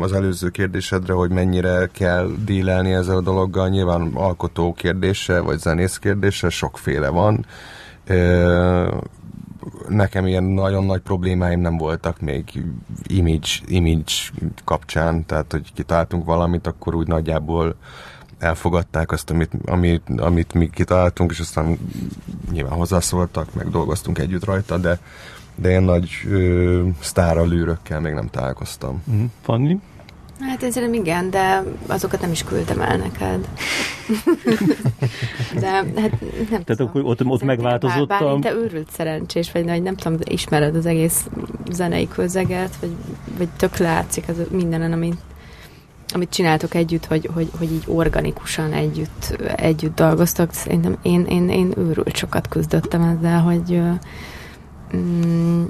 az előző kérdésedre, hogy mennyire kell dílelni ezzel a dologgal, nyilván alkotó kérdése, vagy zenész kérdése, sokféle van. Nekem ilyen nagyon nagy problémáim nem voltak még image, image kapcsán, tehát hogy kitaláltunk valamit, akkor úgy nagyjából elfogadták azt, amit, amit, amit mi kitaláltunk, és aztán nyilván hozzászóltak, meg dolgoztunk együtt rajta, de de ilyen nagy ö, sztáralűrökkel még nem találkoztam. Mm. Fanni? Hát én szerintem igen, de azokat nem is küldtem el neked. [laughs] de hát nem Tehát tudom. akkor ott, ott megváltozott bár, bár te őrült szerencsés, vagy vagy nem tudom, ismered az egész zenei közeget, vagy, vagy tök látszik az mindenen, amit amit csináltok együtt, hogy, hogy, hogy így organikusan együtt, együtt dolgoztok. Szerintem én, én, én őrült sokat küzdöttem ezzel, hogy mm,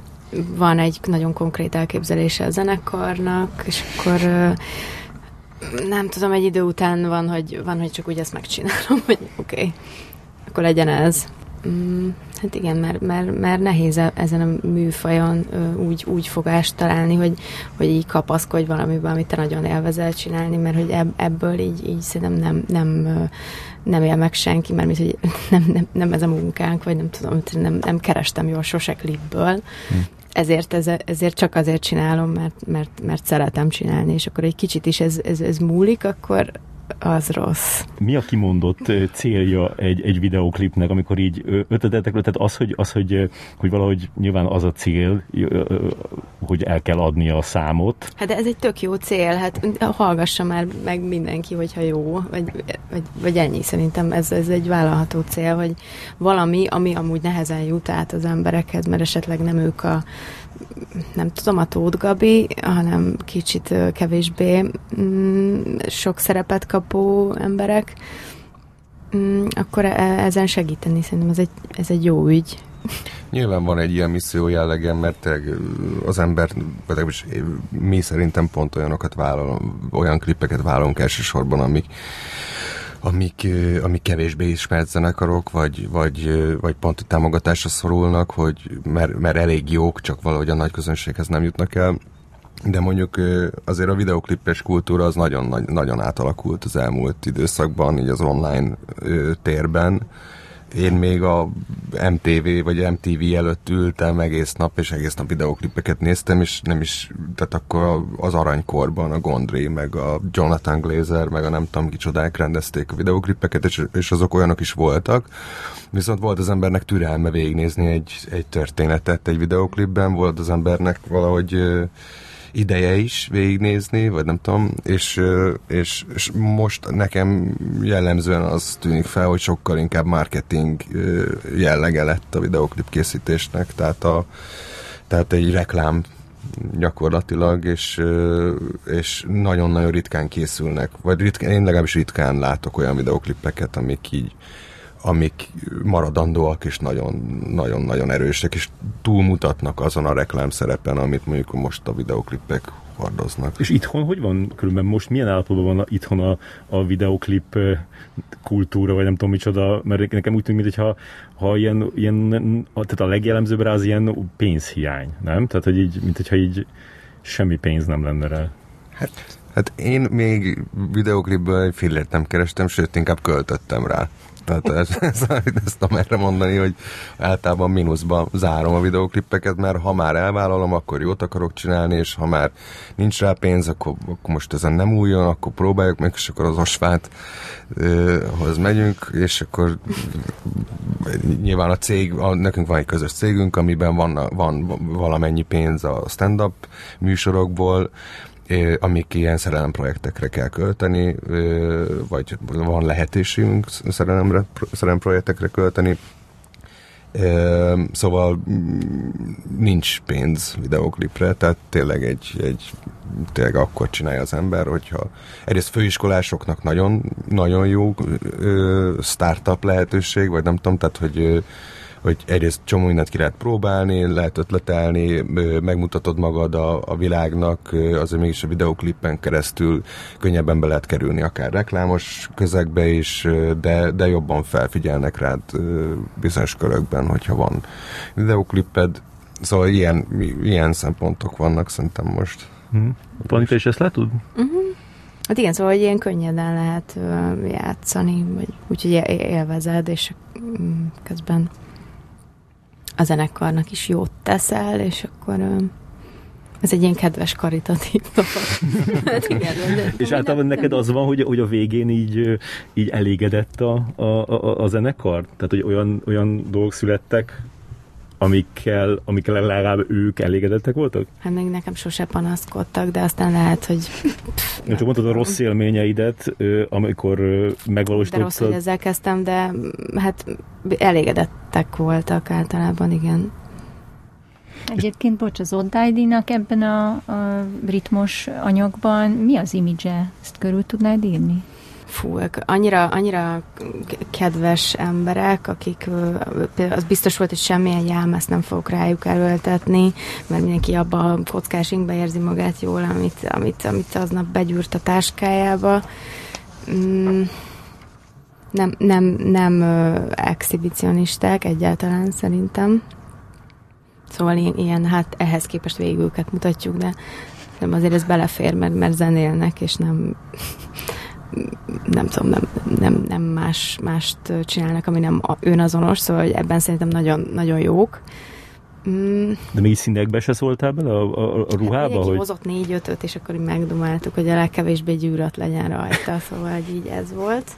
van egy nagyon konkrét elképzelése a zenekarnak, és akkor nem tudom, egy idő után van, hogy, van, hogy csak úgy ezt megcsinálom, hogy oké, okay, akkor legyen ez. Mm, hát igen, mert, mert, mert nehéz e- ezen a műfajon úgy, úgy fogást találni, hogy, hogy így kapaszkodj valamiben, amit te nagyon élvezel csinálni, mert hogy ebből így, így szerintem nem, nem, nem él meg senki, mert mint, hogy nem, nem, nem ez a munkánk, vagy nem tudom, nem, nem kerestem jól sose klipből, hm. ezért, ez, ezért csak azért csinálom, mert, mert, mert szeretem csinálni, és akkor egy kicsit is ez, ez, ez múlik, akkor, az rossz. Mi a kimondott célja egy, egy videoklipnek, amikor így ötletetek, tehát az, hogy, az hogy, hogy valahogy nyilván az a cél, hogy el kell adni a számot. Hát de ez egy tök jó cél, hát hallgassa már meg mindenki, hogyha jó, vagy, vagy, vagy ennyi szerintem ez, ez egy vállalható cél, hogy valami, ami amúgy nehezen jut át az emberekhez, mert esetleg nem ők a nem tudom, a Tóth Gabi, hanem kicsit kevésbé mm, sok szerepet kapó emberek, mm, akkor e, ezen segíteni szerintem ez egy, ez egy jó ügy. Nyilván van egy ilyen misszió jellegen, mert az ember, vagy mi szerintem pont olyanokat vállalom, olyan klippeket vállalunk elsősorban, amik amik, amik kevésbé ismert zenekarok, vagy, vagy, vagy pont támogatásra szorulnak, hogy mert, mert elég jók, csak valahogy a nagy közönséghez nem jutnak el. De mondjuk azért a videoklippes kultúra az nagyon, nagyon átalakult az elmúlt időszakban, így az online térben én még a MTV vagy MTV előtt ültem egész nap, és egész nap videoklipeket néztem, és nem is, tehát akkor az aranykorban a Gondry, meg a Jonathan Glazer, meg a nem tudom kicsodák rendezték a videoklipeket, és, és azok olyanok is voltak. Viszont volt az embernek türelme végignézni egy, egy történetet egy videoklipben, volt az embernek valahogy ideje is végignézni, vagy nem tudom, és, és, és most nekem jellemzően az tűnik fel, hogy sokkal inkább marketing jellege lett a videoklip készítésnek, tehát, a, tehát egy reklám gyakorlatilag, és, és nagyon-nagyon ritkán készülnek, vagy ritkán, én legalábbis ritkán látok olyan videoklipeket, amik így amik maradandóak és nagyon-nagyon erősek, és túlmutatnak azon a reklám szerepen, amit mondjuk most a videoklipek hordoznak. És itthon hogy van, különben most milyen állapotban van itthon a, a videoklip kultúra, vagy nem tudom micsoda, mert nekem úgy tűnik, mintha ha ilyen, ilyen, tehát a legjellemzőbb rá az ilyen pénzhiány, nem? Tehát, hogy így, mint hogyha így semmi pénz nem lenne rá. Hát, hát én még videoklipből egy fillért nem kerestem, sőt, inkább költöttem rá. Tehát ez, [laughs] ez, ezt tudom erre mondani, hogy általában mínuszba zárom a videoklippeket, mert ha már elvállalom, akkor jót akarok csinálni, és ha már nincs rá pénz, akkor, akkor most ezen nem újjon, akkor próbáljuk meg, és akkor az osvát hoz megyünk, és akkor nyilván a cég, a, nekünk van egy közös cégünk, amiben van, van valamennyi pénz a stand-up műsorokból, amik ilyen szerelemprojektekre kell költeni, vagy van lehetőségünk szerelemre, szerelemprojektekre költeni. Szóval mm, nincs pénz videoklipre, tehát tényleg egy, egy tényleg akkor csinálja az ember, hogyha egyrészt főiskolásoknak nagyon, nagyon jó startup lehetőség, vagy nem tudom, tehát hogy hogy egyrészt csomó mindent ki lehet próbálni, lehet ötletelni, megmutatod magad a, a világnak, azért mégis a videoklippen keresztül könnyebben be lehet kerülni akár reklámos közegbe is, de, de jobban felfigyelnek rád bizonyos körökben, hogyha van videoklipped. Szóval ilyen, ilyen szempontok vannak szerintem most. Hmm. Panita is ezt látod? Uh-huh. Hát igen, szóval hogy ilyen könnyeden lehet uh, játszani, vagy úgyhogy élvezed, és mm, közben zenekarnak is jót teszel, és akkor ez egy ilyen kedves karitatív [laughs] hát igen, de, És általában neked az van, hogy, hogy a végén így, így elégedett a, a, a, a zenekar? Tehát, hogy olyan, olyan dolgok születtek, amikkel, amikkel legalább ők elégedettek voltak? Hát még nekem sose panaszkodtak, de aztán lehet, hogy... Csak mondtad a rossz élményeidet, amikor megvalósítottad. De rossz, hogy ezzel kezdtem, de hát elégedettek voltak általában, igen. Egyébként, bocs, az Odd ID-nak ebben a, a ritmos anyagban mi az imidzse? Ezt körül tudnád írni? Fú, annyira, annyira kedves emberek, akik az biztos volt, hogy semmilyen jelmezt nem fogok rájuk erőltetni, mert mindenki abba a kockás érzi magát jól, amit, amit, amit aznap begyűrt a táskájába. Mm, nem, nem, nem exhibicionisták egyáltalán szerintem. Szóval ilyen, ilyen, hát ehhez képest végül őket mutatjuk, de nem azért ez belefér, mert, mert zenélnek, és nem nem tudom, nem, nem, nem más, mást csinálnak, ami nem önazonos, szóval hogy ebben szerintem nagyon, nagyon jók. Mm. De még színekbe se szóltál bele a, a, a ruhába? Mindenki hogy... hozott négy-ötöt, és akkor így megdomáltuk, hogy a legkevésbé gyűrött legyen rajta, [laughs] szóval hogy így ez volt.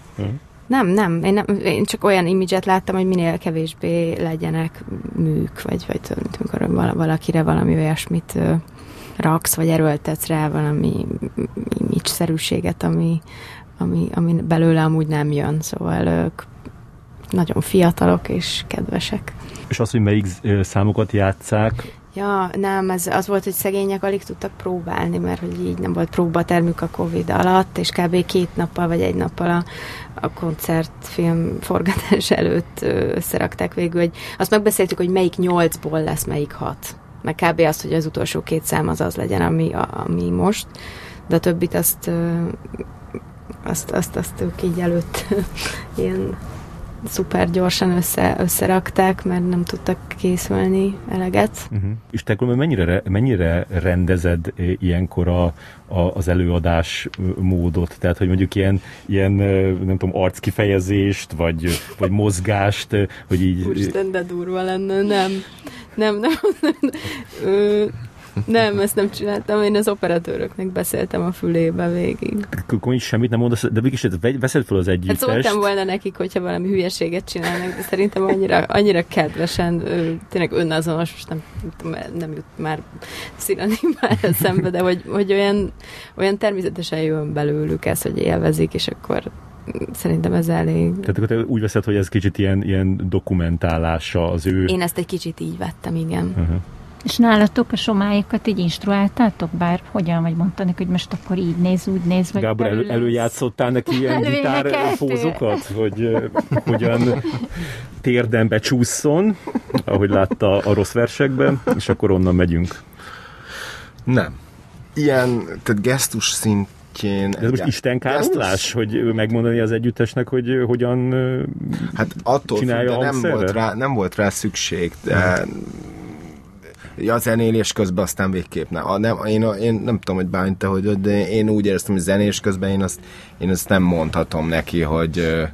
Nem, nem én, nem, én csak olyan imidzset láttam, hogy minél kevésbé legyenek műk, vagy, vagy tudom, amikor valakire valami olyasmit raksz, vagy erőltetsz rá valami image-szerűséget, ami, ami, ami belőle amúgy nem jön, szóval ők nagyon fiatalok és kedvesek. És az, hogy melyik számokat játszák, Ja, nem, ez az volt, hogy szegények alig tudtak próbálni, mert hogy így nem volt próbatermük a Covid alatt, és kb. két nappal vagy egy nappal a, a koncertfilm forgatás előtt összerakták végül, hogy azt megbeszéltük, hogy melyik nyolcból lesz melyik hat. Meg kb. azt, hogy az utolsó két szám az az legyen, ami, a, ami most, de a többit azt azt, azt, azt ők így előtt [laughs] ilyen szuper gyorsan össze, összerakták, mert nem tudtak készülni eleget. Uh-huh. És te mennyire, mennyire rendezed ilyenkor a, a, az előadás módot? Tehát, hogy mondjuk ilyen, ilyen nem tudom, arckifejezést, vagy, vagy mozgást, hogy így... Úristen, de durva lenne, nem. Nem, nem, nem. nem. Nem, ezt nem csináltam, én az operatőröknek beszéltem a fülébe végig. Akkor is semmit nem mondasz, de mégis veszed fel az együttest. Hát szóltam volna nekik, hogyha valami hülyeséget csinálnak, de szerintem annyira, annyira kedvesen, tényleg önazonos, most nem, nem jut már már eszembe, de hogy, hogy olyan, olyan természetesen jön belőlük ez, hogy élvezik, és akkor szerintem ez elég. Tehát akkor te úgy veszed, hogy ez kicsit ilyen, ilyen dokumentálása az ő... Én ezt egy kicsit így vettem, igen. Uh-huh. És nálatok a somáikat így instruáltátok? Bár hogyan, vagy mondtanak, hogy most akkor így néz, úgy néz, vagy... Gábor, elő, előjátszottál neki ilyen gitárpózokat, hogy hogyan térdembe csúszson, ahogy látta a rossz versekben, és akkor onnan megyünk. Nem. Ilyen, tehát gesztus szint szintjén. Ez most Isten káromlás, hogy megmondani az együttesnek, hogy hogyan hát attól csinálja függ, de nem volt, rá, nem volt rá szükség, de Ja, zenélés közben aztán végképp nem. A, nem én, én, nem tudom, hogy bánt te, hogy de én úgy éreztem, hogy zenélés közben én azt, én azt nem mondhatom neki, hogy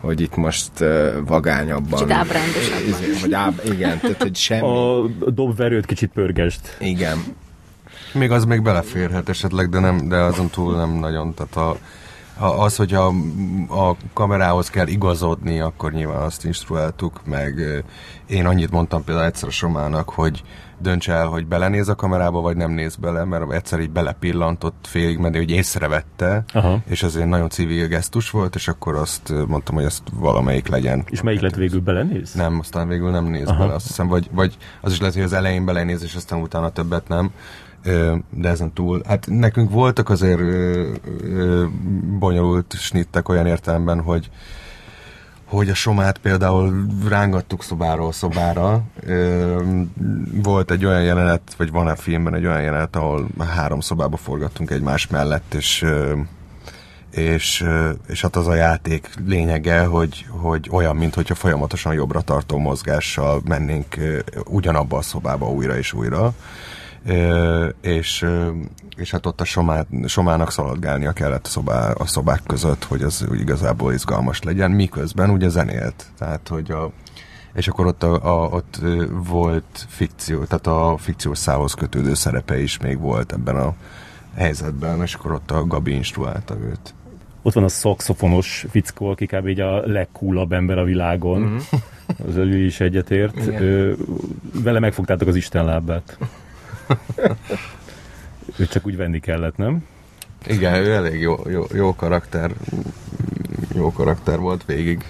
hogy itt most uh, vagányabban. Kicsit ábrándosabban. Vagy áb, igen, tehát hogy semmi. A dobverőt kicsit pörgest. Igen. Még az még beleférhet esetleg, de, nem, de azon túl nem nagyon. Tehát a, a, az, hogy a, a kamerához kell igazodni, akkor nyilván azt instruáltuk, meg én annyit mondtam például egyszer a Somának, hogy dönts el, hogy belenéz a kamerába, vagy nem néz bele, mert egyszer így belepillantott félig, mert hogy észrevette, Aha. és az egy nagyon civil gesztus volt, és akkor azt mondtam, hogy ezt valamelyik legyen. És melyik lett végül belenéz? Nem, aztán végül nem néz Aha. bele, azt hiszem, vagy, vagy az is lehet, hogy az elején belenéz, és aztán utána többet nem de ezen túl, hát nekünk voltak azért bonyolult snittek olyan értelemben, hogy hogy a somát például rángattuk szobáról szobára. Volt egy olyan jelenet, vagy van a filmben egy olyan jelenet, ahol három szobába forgattunk egymás mellett, és és, és hát az a játék lényege, hogy, hogy olyan, mintha folyamatosan jobbra tartó mozgással mennénk ugyanabba a szobába újra és újra és, és hát ott a somát, somának szaladgálnia kellett a, szobá, a szobák között, hogy az igazából izgalmas legyen, miközben ugye zenélt. Tehát, hogy a, és akkor ott, a, a, ott volt fikció, tehát a fikciós szálhoz kötődő szerepe is még volt ebben a helyzetben, és akkor ott a Gabi instruálta őt. Ott van a szakszofonos fickó, aki kb. így a legkúlabb ember a világon. Mm-hmm. Az ő is egyetért. Ő, vele megfogtátok az Isten lábát. Őt csak úgy venni kellett, nem? Igen, ő elég jó, jó, jó karakter, jó karakter volt végig.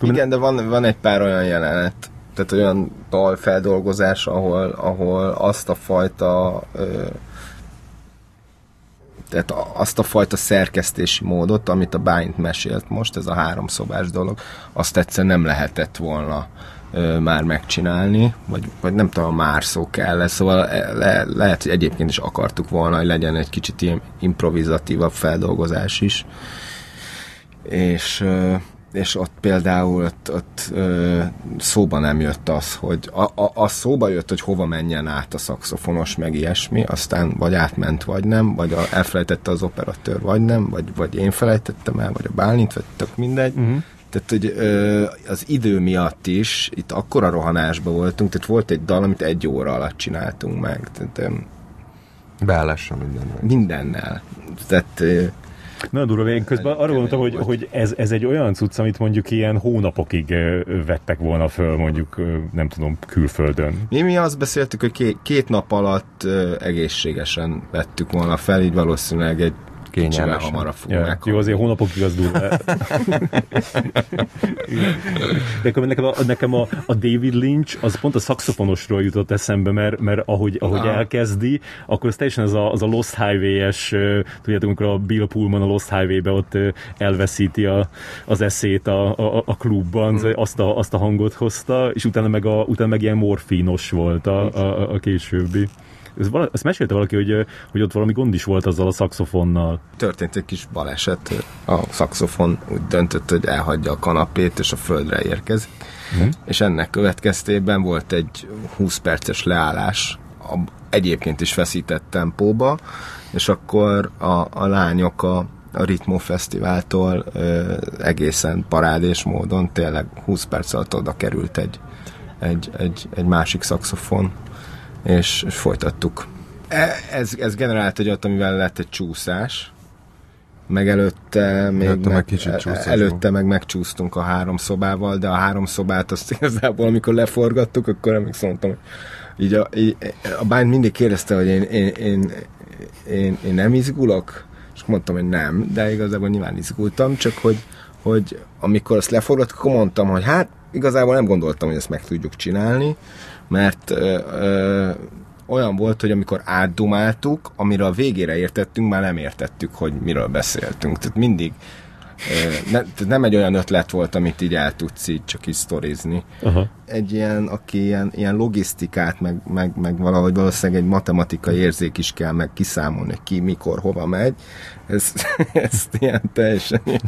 Igen, de van, van egy pár olyan jelenet, tehát olyan dalfeldolgozás, ahol, ahol azt a fajta ö, tehát azt a fajta szerkesztési módot, amit a Báint mesélt most, ez a háromszobás dolog, azt egyszer nem lehetett volna már megcsinálni, vagy, vagy nem tudom, már szó kell, szóval e, le, lehet, hogy egyébként is akartuk volna, hogy legyen egy kicsit ilyen improvizatívabb feldolgozás is. És és ott például ott, ott szóba nem jött az, hogy a, a, a szóba jött, hogy hova menjen át a szakszofonos, meg ilyesmi, aztán vagy átment, vagy nem, vagy a, elfelejtette az operatőr, vagy nem, vagy, vagy én felejtettem el, vagy a Bálint, vagy tök mindegy. Uh-huh. Tehát, hogy ö, az idő miatt is itt akkora rohanásba voltunk, tehát volt egy dal, amit egy óra alatt csináltunk meg. Tehát, Beállással mindennel. Mindennel. Tehát ö, Na durva, én közben arra gondoltam, hogy, hogy ez, ez egy olyan cucc, amit mondjuk ilyen hónapokig vettek volna föl, mondjuk nem tudom, külföldön. Mi, mi azt beszéltük, hogy két, két nap alatt egészségesen vettük volna fel, így valószínűleg egy kicsivel Kényelmesen. hamarabb fog Ja, meghalni. jó, azért hónapokig az durva. [laughs] De akkor nekem, a, nekem a, a David Lynch az pont a szaxofonosról jutott eszembe, mert, mert ahogy, ahogy Ah. elkezdi, akkor ez teljesen az a, az a Lost Highway-es, tudjátok, amikor a Bill Pullman a Lost Highway-be ott elveszíti a, az eszét a, a, a klubban, mm. azt, a, azt a hangot hozta, és utána meg, a, utána meg ilyen morfinos volt a, a, a későbbi. Ez vala, ezt mesélte valaki, hogy, hogy ott valami gond is volt azzal a szaxofonnal. Történt egy kis baleset, a szaxofon úgy döntött, hogy elhagyja a kanapét, és a földre érkezik. Mhm. És ennek következtében volt egy 20 perces leállás a egyébként is feszített tempóba, és akkor a, a lányok a, a Ritmo Fesztiváltól ö, egészen parádés módon tényleg 20 perc alatt oda került egy, egy, egy, egy másik szaxofon, és, és folytattuk. E- Ez, ez generált egy olyat, amivel lett egy csúszás, meg előtte még Előtte meg kicsit csúszás előtte meg megcsúsztunk a három szobával, de a három szobát azt igazából, amikor leforgattuk, akkor emlékszem, mondtam, hogy így a, így, a bány mindig kérdezte, hogy én, én, én, én, én nem izgulok, és mondtam, hogy nem, de igazából nyilván izgultam, csak hogy, hogy amikor azt leforgattuk, akkor mondtam, hogy hát igazából nem gondoltam, hogy ezt meg tudjuk csinálni, mert ö, ö, olyan volt, hogy amikor átdumáltuk, amire a végére értettünk, már nem értettük, hogy miről beszéltünk. Tehát mindig ne, tehát nem egy olyan ötlet volt, amit így el tudsz így csak is sztorizni. Aha. Egy ilyen, aki ilyen, ilyen logisztikát, meg, meg, meg valahogy valószínűleg egy matematikai érzék is kell, meg kiszámolni, ki, mikor, hova megy. Ezt, [laughs] ezt ilyen teljesen ilyen,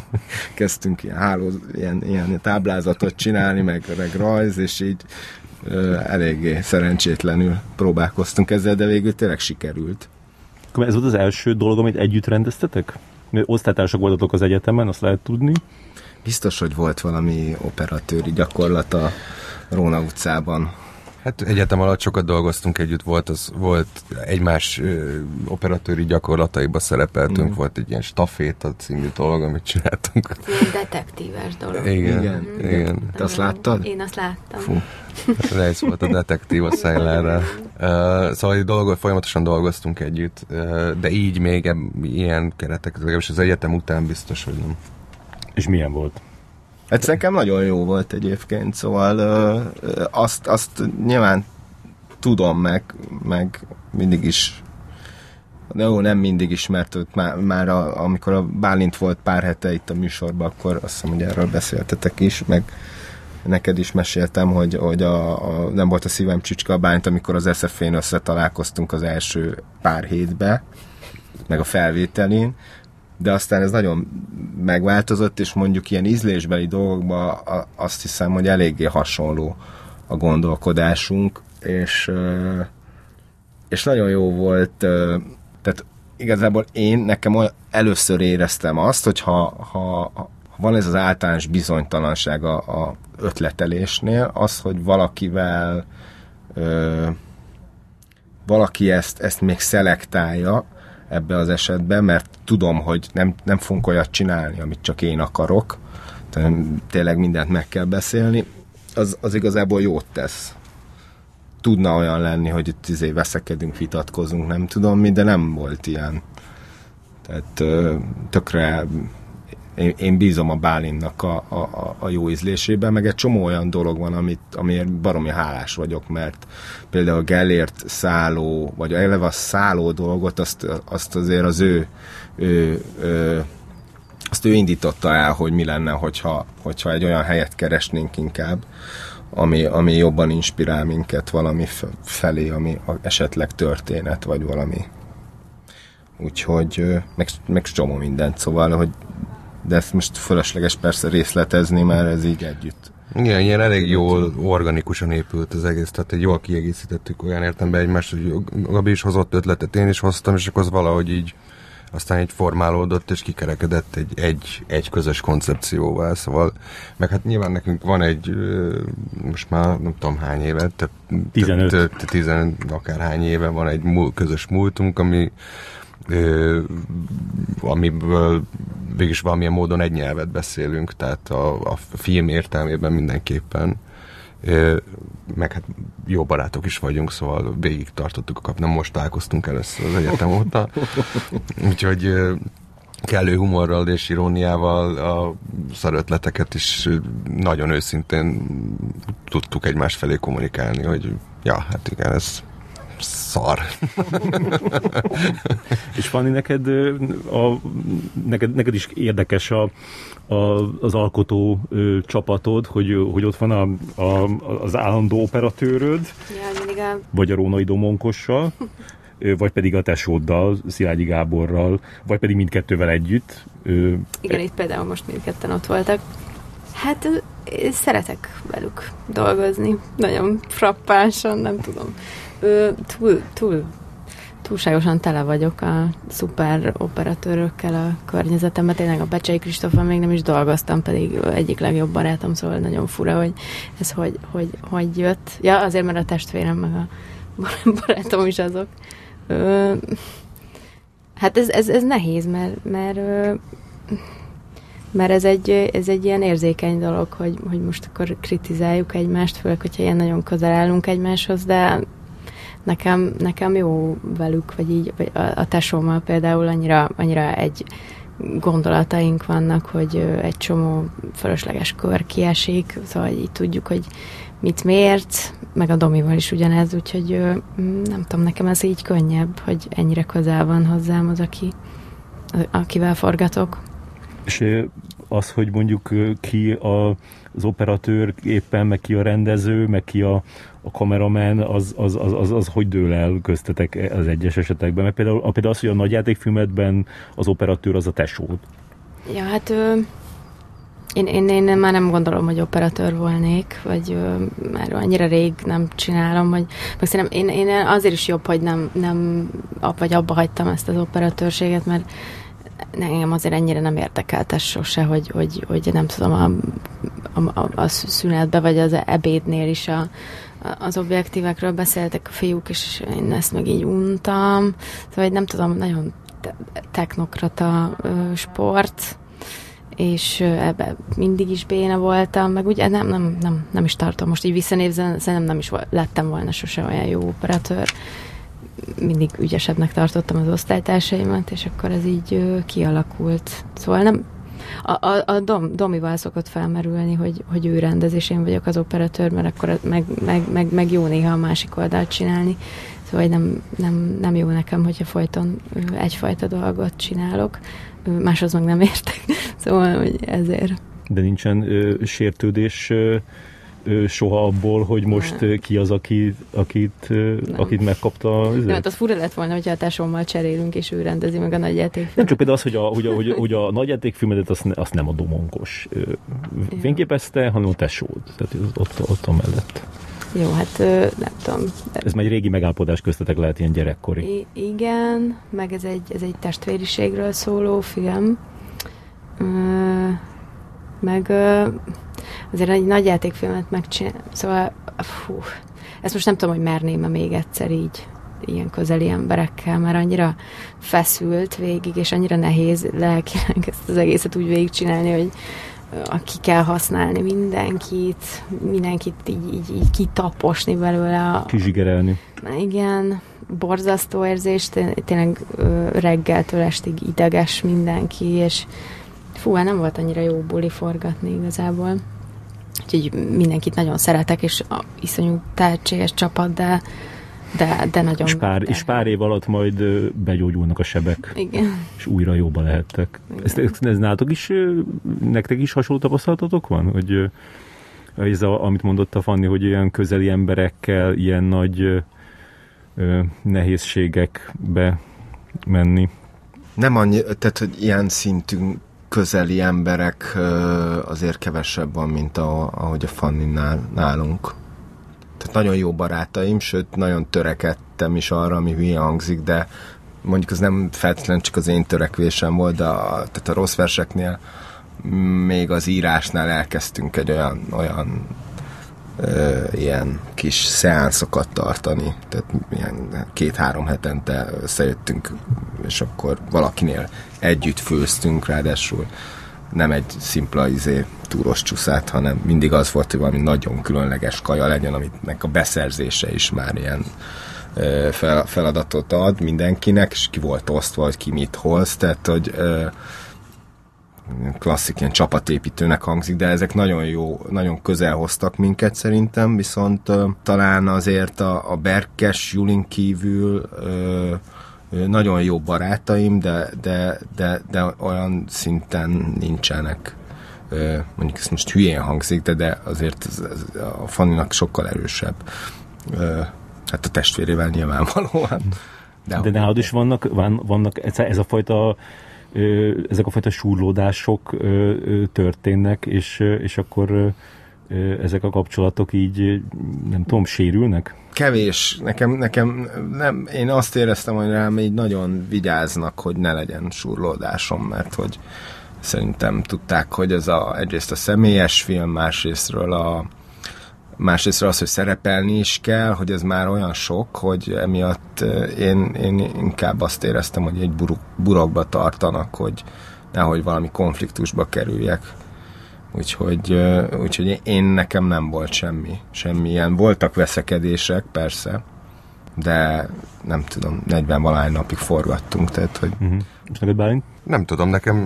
kezdtünk ilyen, háló, ilyen, ilyen táblázatot csinálni, meg, meg rajz, és így eléggé szerencsétlenül próbálkoztunk ezzel, de végül tényleg sikerült. Akkor ez volt az első dolog, amit együtt rendeztetek? Osztálytársak voltatok az egyetemen, azt lehet tudni. Biztos, hogy volt valami operatőri gyakorlat a Róna utcában. Hát egyetem alatt sokat dolgoztunk együtt, volt, az, volt egymás ö, operatőri gyakorlataiba szerepeltünk, mm. volt egy ilyen staféta című dolog, amit csináltunk. Ilyen detektíves dolog. Igen, Igen. igen. igen. Te azt láttad? Én azt láttam. Fú. Rejsz volt a detektív a Szájlára. Uh, szóval dolgo, folyamatosan dolgoztunk együtt, uh, de így még eb- ilyen keretek, legalábbis az egyetem után biztos, hogy nem. És milyen volt? Ez nekem nagyon jó volt egyébként, szóval ö, azt, azt nyilván tudom meg, meg mindig is de jó, nem mindig is, mert már, már a, amikor a Bálint volt pár hete itt a műsorban, akkor azt hiszem, hogy erről beszéltetek is, meg neked is meséltem, hogy, hogy a, a, nem volt a szívem csücske a Bálint, amikor az SF-én összetalálkoztunk az első pár hétbe, meg a felvételén, de aztán ez nagyon megváltozott, és mondjuk ilyen ízlésbeli dolgokban azt hiszem, hogy eléggé hasonló a gondolkodásunk, és, és nagyon jó volt, tehát igazából én nekem először éreztem azt, hogy ha, ha, ha van ez az általános bizonytalanság a, a ötletelésnél, az, hogy valakivel ö, valaki ezt, ezt még szelektálja ebbe az esetben, mert tudom, hogy nem, nem fogunk olyat csinálni, amit csak én akarok, tehát tényleg mindent meg kell beszélni, az, az igazából jót tesz. Tudna olyan lenni, hogy itt izé veszekedünk, vitatkozunk, nem tudom mi, de nem volt ilyen. Tehát tökre én, én bízom a Bálinnak a, a, a- jó ízlésében, meg egy csomó olyan dolog van, amit, amiért baromi hálás vagyok, mert például a Gellért szálló, vagy eleve a szálló dolgot, azt, azt azért az ő, ő, ő azt ő indította el, hogy mi lenne, hogyha, hogyha egy olyan helyet keresnénk inkább, ami, ami jobban inspirál minket valami felé, ami esetleg történet, vagy valami. Úgyhogy meg, meg csomó mindent, szóval, hogy de ezt most fölösleges persze részletezni, mert ez így együtt. Igen, ilyen elég jól organikusan épült az egész, tehát egy jól kiegészítettük olyan értemben egymást, hogy Gabi is hozott ötletet, én is hoztam, és akkor az valahogy így aztán így formálódott, és kikerekedett egy, egy, egy közös koncepcióval, szóval, meg hát nyilván nekünk van egy, most már nem tudom hány éve, több, 15. több, több, tizen akárhány éve van egy múl, közös múltunk, ami amiből végülis valamilyen módon egy nyelvet beszélünk, tehát a, a film értelmében mindenképpen. Meg hát jó barátok is vagyunk, szóval végig tartottuk a kap, nem most találkoztunk először az egyetem óta. [laughs] Úgyhogy kellő humorral és iróniával a szarötleteket is nagyon őszintén tudtuk egymás felé kommunikálni, hogy ja, hát igen, ez szar. [laughs] és Fanni, neked, a, neked, neked is érdekes a, a, az alkotó ö, csapatod, hogy, hogy ott van a, a, az állandó operatőröd, ja, a... vagy a Rónai Domonkossal, vagy pedig a tesóddal, Szilágyi Gáborral, vagy pedig mindkettővel együtt. Igen, itt például most mindketten ott voltak. Hát szeretek velük dolgozni, nagyon frappánsan, nem tudom. Túl, túl túlságosan tele vagyok a szuper operatőrökkel a környezetemben. Tényleg a Becsei Kristóffal még nem is dolgoztam, pedig egyik legjobb barátom, szóval nagyon fura, hogy ez hogy, hogy, hogy jött. Ja, azért, mert a testvérem meg a [laughs] barátom is azok. Ö, hát ez, ez, ez nehéz, mert, mert, mert ez, egy, ez egy ilyen érzékeny dolog, hogy, hogy most akkor kritizáljuk egymást, főleg, hogyha ilyen nagyon közel állunk egymáshoz, de nekem, nekem jó velük, vagy így, vagy a, a tesómmal például annyira, annyira egy gondolataink vannak, hogy egy csomó fölösleges kör kiesik, szóval így tudjuk, hogy mit miért, meg a Domival is ugyanez, úgyhogy nem tudom, nekem ez így könnyebb, hogy ennyire közel van hozzám az, aki, akivel forgatok. És az, hogy mondjuk ki a, az operatőr éppen, meg ki a rendező, meg ki a, a kameraman, az, az, az, az, az hogy dől el köztetek az egyes esetekben? Mert például, például az, hogy a nagyjátékfilmedben az operatőr az a tesód. Ja, hát én, én, én már nem gondolom, hogy operatőr volnék, vagy ö, már annyira rég nem csinálom, hogy meg szerintem én, én azért is jobb, hogy nem, nem vagy abba hagytam ezt az operatőrséget, mert engem azért ennyire nem érdekelte sose, hogy, hogy, hogy nem tudom, a, a, a, szünetbe vagy az ebédnél is a, az objektívekről beszéltek a fiúk, és én ezt meg így untam. Szóval nem tudom, nagyon technokrata sport, és ebbe mindig is béna voltam, meg ugye nem, nem, nem, nem is tartom. Most így visszanézve, szerintem nem is lettem volna sose olyan jó operatőr. Mindig ügyesebbnek tartottam az osztálytársaimat, és akkor ez így kialakult. Szóval nem, a, a, a Dom, Domival szokott felmerülni, hogy, hogy ő rendez, én vagyok az operatőr, mert akkor meg, meg, meg, meg jó néha a másik oldalt csinálni. Szóval nem, nem, nem jó nekem, hogyha folyton egyfajta dolgot csinálok máshoz meg nem értek. [laughs] Szóval, hogy ezért. De nincsen ö, sértődés ö, soha abból, hogy most nem. ki az, aki, akit, ö, akit megkapta? Nem, hát az fura lett volna, hogyha a tásommal cserélünk, és ő rendezi meg a nagyjátékfilmet. Nem csak például az, hogy a, hogy a, hogy a, hogy a nagyjátékfilmedet azt, azt nem a domonkos fényképezte, hanem a tesód. Tehát ott, ott a mellett. Jó, hát nem tudom. Ez már egy régi megállapodás köztetek lehet ilyen gyerekkori. I- igen, meg ez egy, ez egy testvériségről szóló film. Ö, meg azért egy nagy játékfilmet megcsinál. Szóval, fú, ezt most nem tudom, hogy merném-e még egyszer így ilyen közeli emberekkel, mert annyira feszült végig, és annyira nehéz lelkileg ezt az egészet úgy végigcsinálni, hogy ki kell használni mindenkit, mindenkit így, így, így kitaposni belőle. A... Kizsigerelni. Igen, borzasztó érzés, tényleg reggeltől estig ideges mindenki, és fú, hát nem volt annyira jó buli forgatni igazából. Úgyhogy mindenkit nagyon szeretek, és a iszonyú tehetséges csapat, de de, de nagyon... És pár, de... és pár év alatt majd begyógyulnak a sebek. Igen. És újra jobban lehettek. Ez, ez nálatok is, nektek is hasonló tapasztalatotok van? Hogy ez a, amit mondott a Fanni, hogy ilyen közeli emberekkel ilyen nagy ö, nehézségekbe menni. Nem annyi, tehát hogy ilyen szintű közeli emberek azért kevesebb van, mint a, ahogy a Fanninál nálunk. Tehát nagyon jó barátaim, sőt, nagyon törekedtem is arra, ami hülye hangzik, de mondjuk az nem feltétlenül csak az én törekvésem volt, de a, tehát a rossz verseknél még az írásnál elkezdtünk egy olyan, olyan ö, ilyen kis szeánszokat tartani, tehát ilyen két-három hetente összejöttünk, és akkor valakinél együtt főztünk, ráadásul nem egy szimpla izé, túros csúszát, hanem mindig az volt, hogy valami nagyon különleges kaja legyen, aminek a beszerzése is már ilyen fel, feladatot ad mindenkinek, és ki volt osztva, hogy ki mit hoz, tehát hogy klasszik ilyen csapatépítőnek hangzik, de ezek nagyon jó, nagyon közel hoztak minket szerintem, viszont talán azért a, a Berkes Julin kívül nagyon jó barátaim, de, de, de, de olyan szinten nincsenek mondjuk ez most hülyén hangzik, de, de azért ez, ez a Fanninak sokkal erősebb. Hát a testvérével nyilvánvalóan. De, de nálad is vannak, van, vannak ez a fajta ezek a fajta súrlódások történnek, és, és akkor ezek a kapcsolatok így, nem tudom, sérülnek? Kevés. Nekem, nekem nem, én azt éreztem, hogy rám így nagyon vigyáznak, hogy ne legyen surlódásom, mert hogy szerintem tudták, hogy ez a, egyrészt a személyes film, másrésztről a, másrészt az, hogy szerepelni is kell, hogy ez már olyan sok, hogy emiatt én, én inkább azt éreztem, hogy egy buruk, burokba tartanak, hogy nehogy valami konfliktusba kerüljek. Úgyhogy, úgyhogy én nekem nem volt semmi, semmi ilyen. Voltak veszekedések, persze, de nem tudom, 40 valány napig forgattunk, tehát hogy... Uh-huh. És neked Bálint? Nem tudom, nekem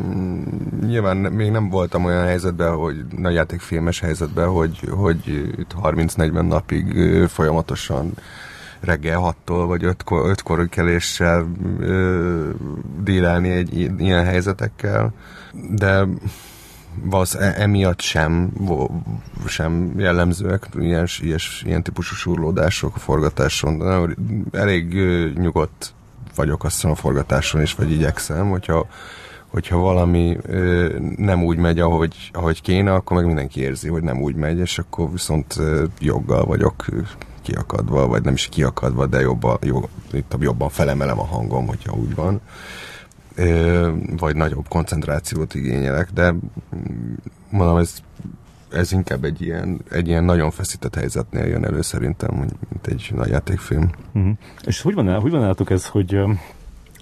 nyilván még nem voltam olyan helyzetben, hogy nagy játékfilmes helyzetben, hogy, hogy itt 30-40 napig folyamatosan reggel 6-tól vagy 5-kor, 5 keléssel ö, dílelni egy ilyen helyzetekkel, de valsz, e, emiatt sem, sem jellemzőek ilyen, ilyen, ilyen típusú surlódások a forgatáson. De elég nyugodt vagyok azt a forgatáson is, vagy igyekszem, hogyha, hogyha valami ö, nem úgy megy, ahogy, ahogy kéne, akkor meg mindenki érzi, hogy nem úgy megy, és akkor viszont ö, joggal vagyok kiakadva, vagy nem is kiakadva, de jobban, jog, jobban felemelem a hangom, hogyha úgy van vagy nagyobb koncentrációt igényelek, de mondom, ez, ez inkább egy ilyen, egy ilyen nagyon feszített helyzetnél jön elő szerintem, mint egy nagy játékfilm. Uh-huh. És hogy van, hogy van nálatok ez, hogy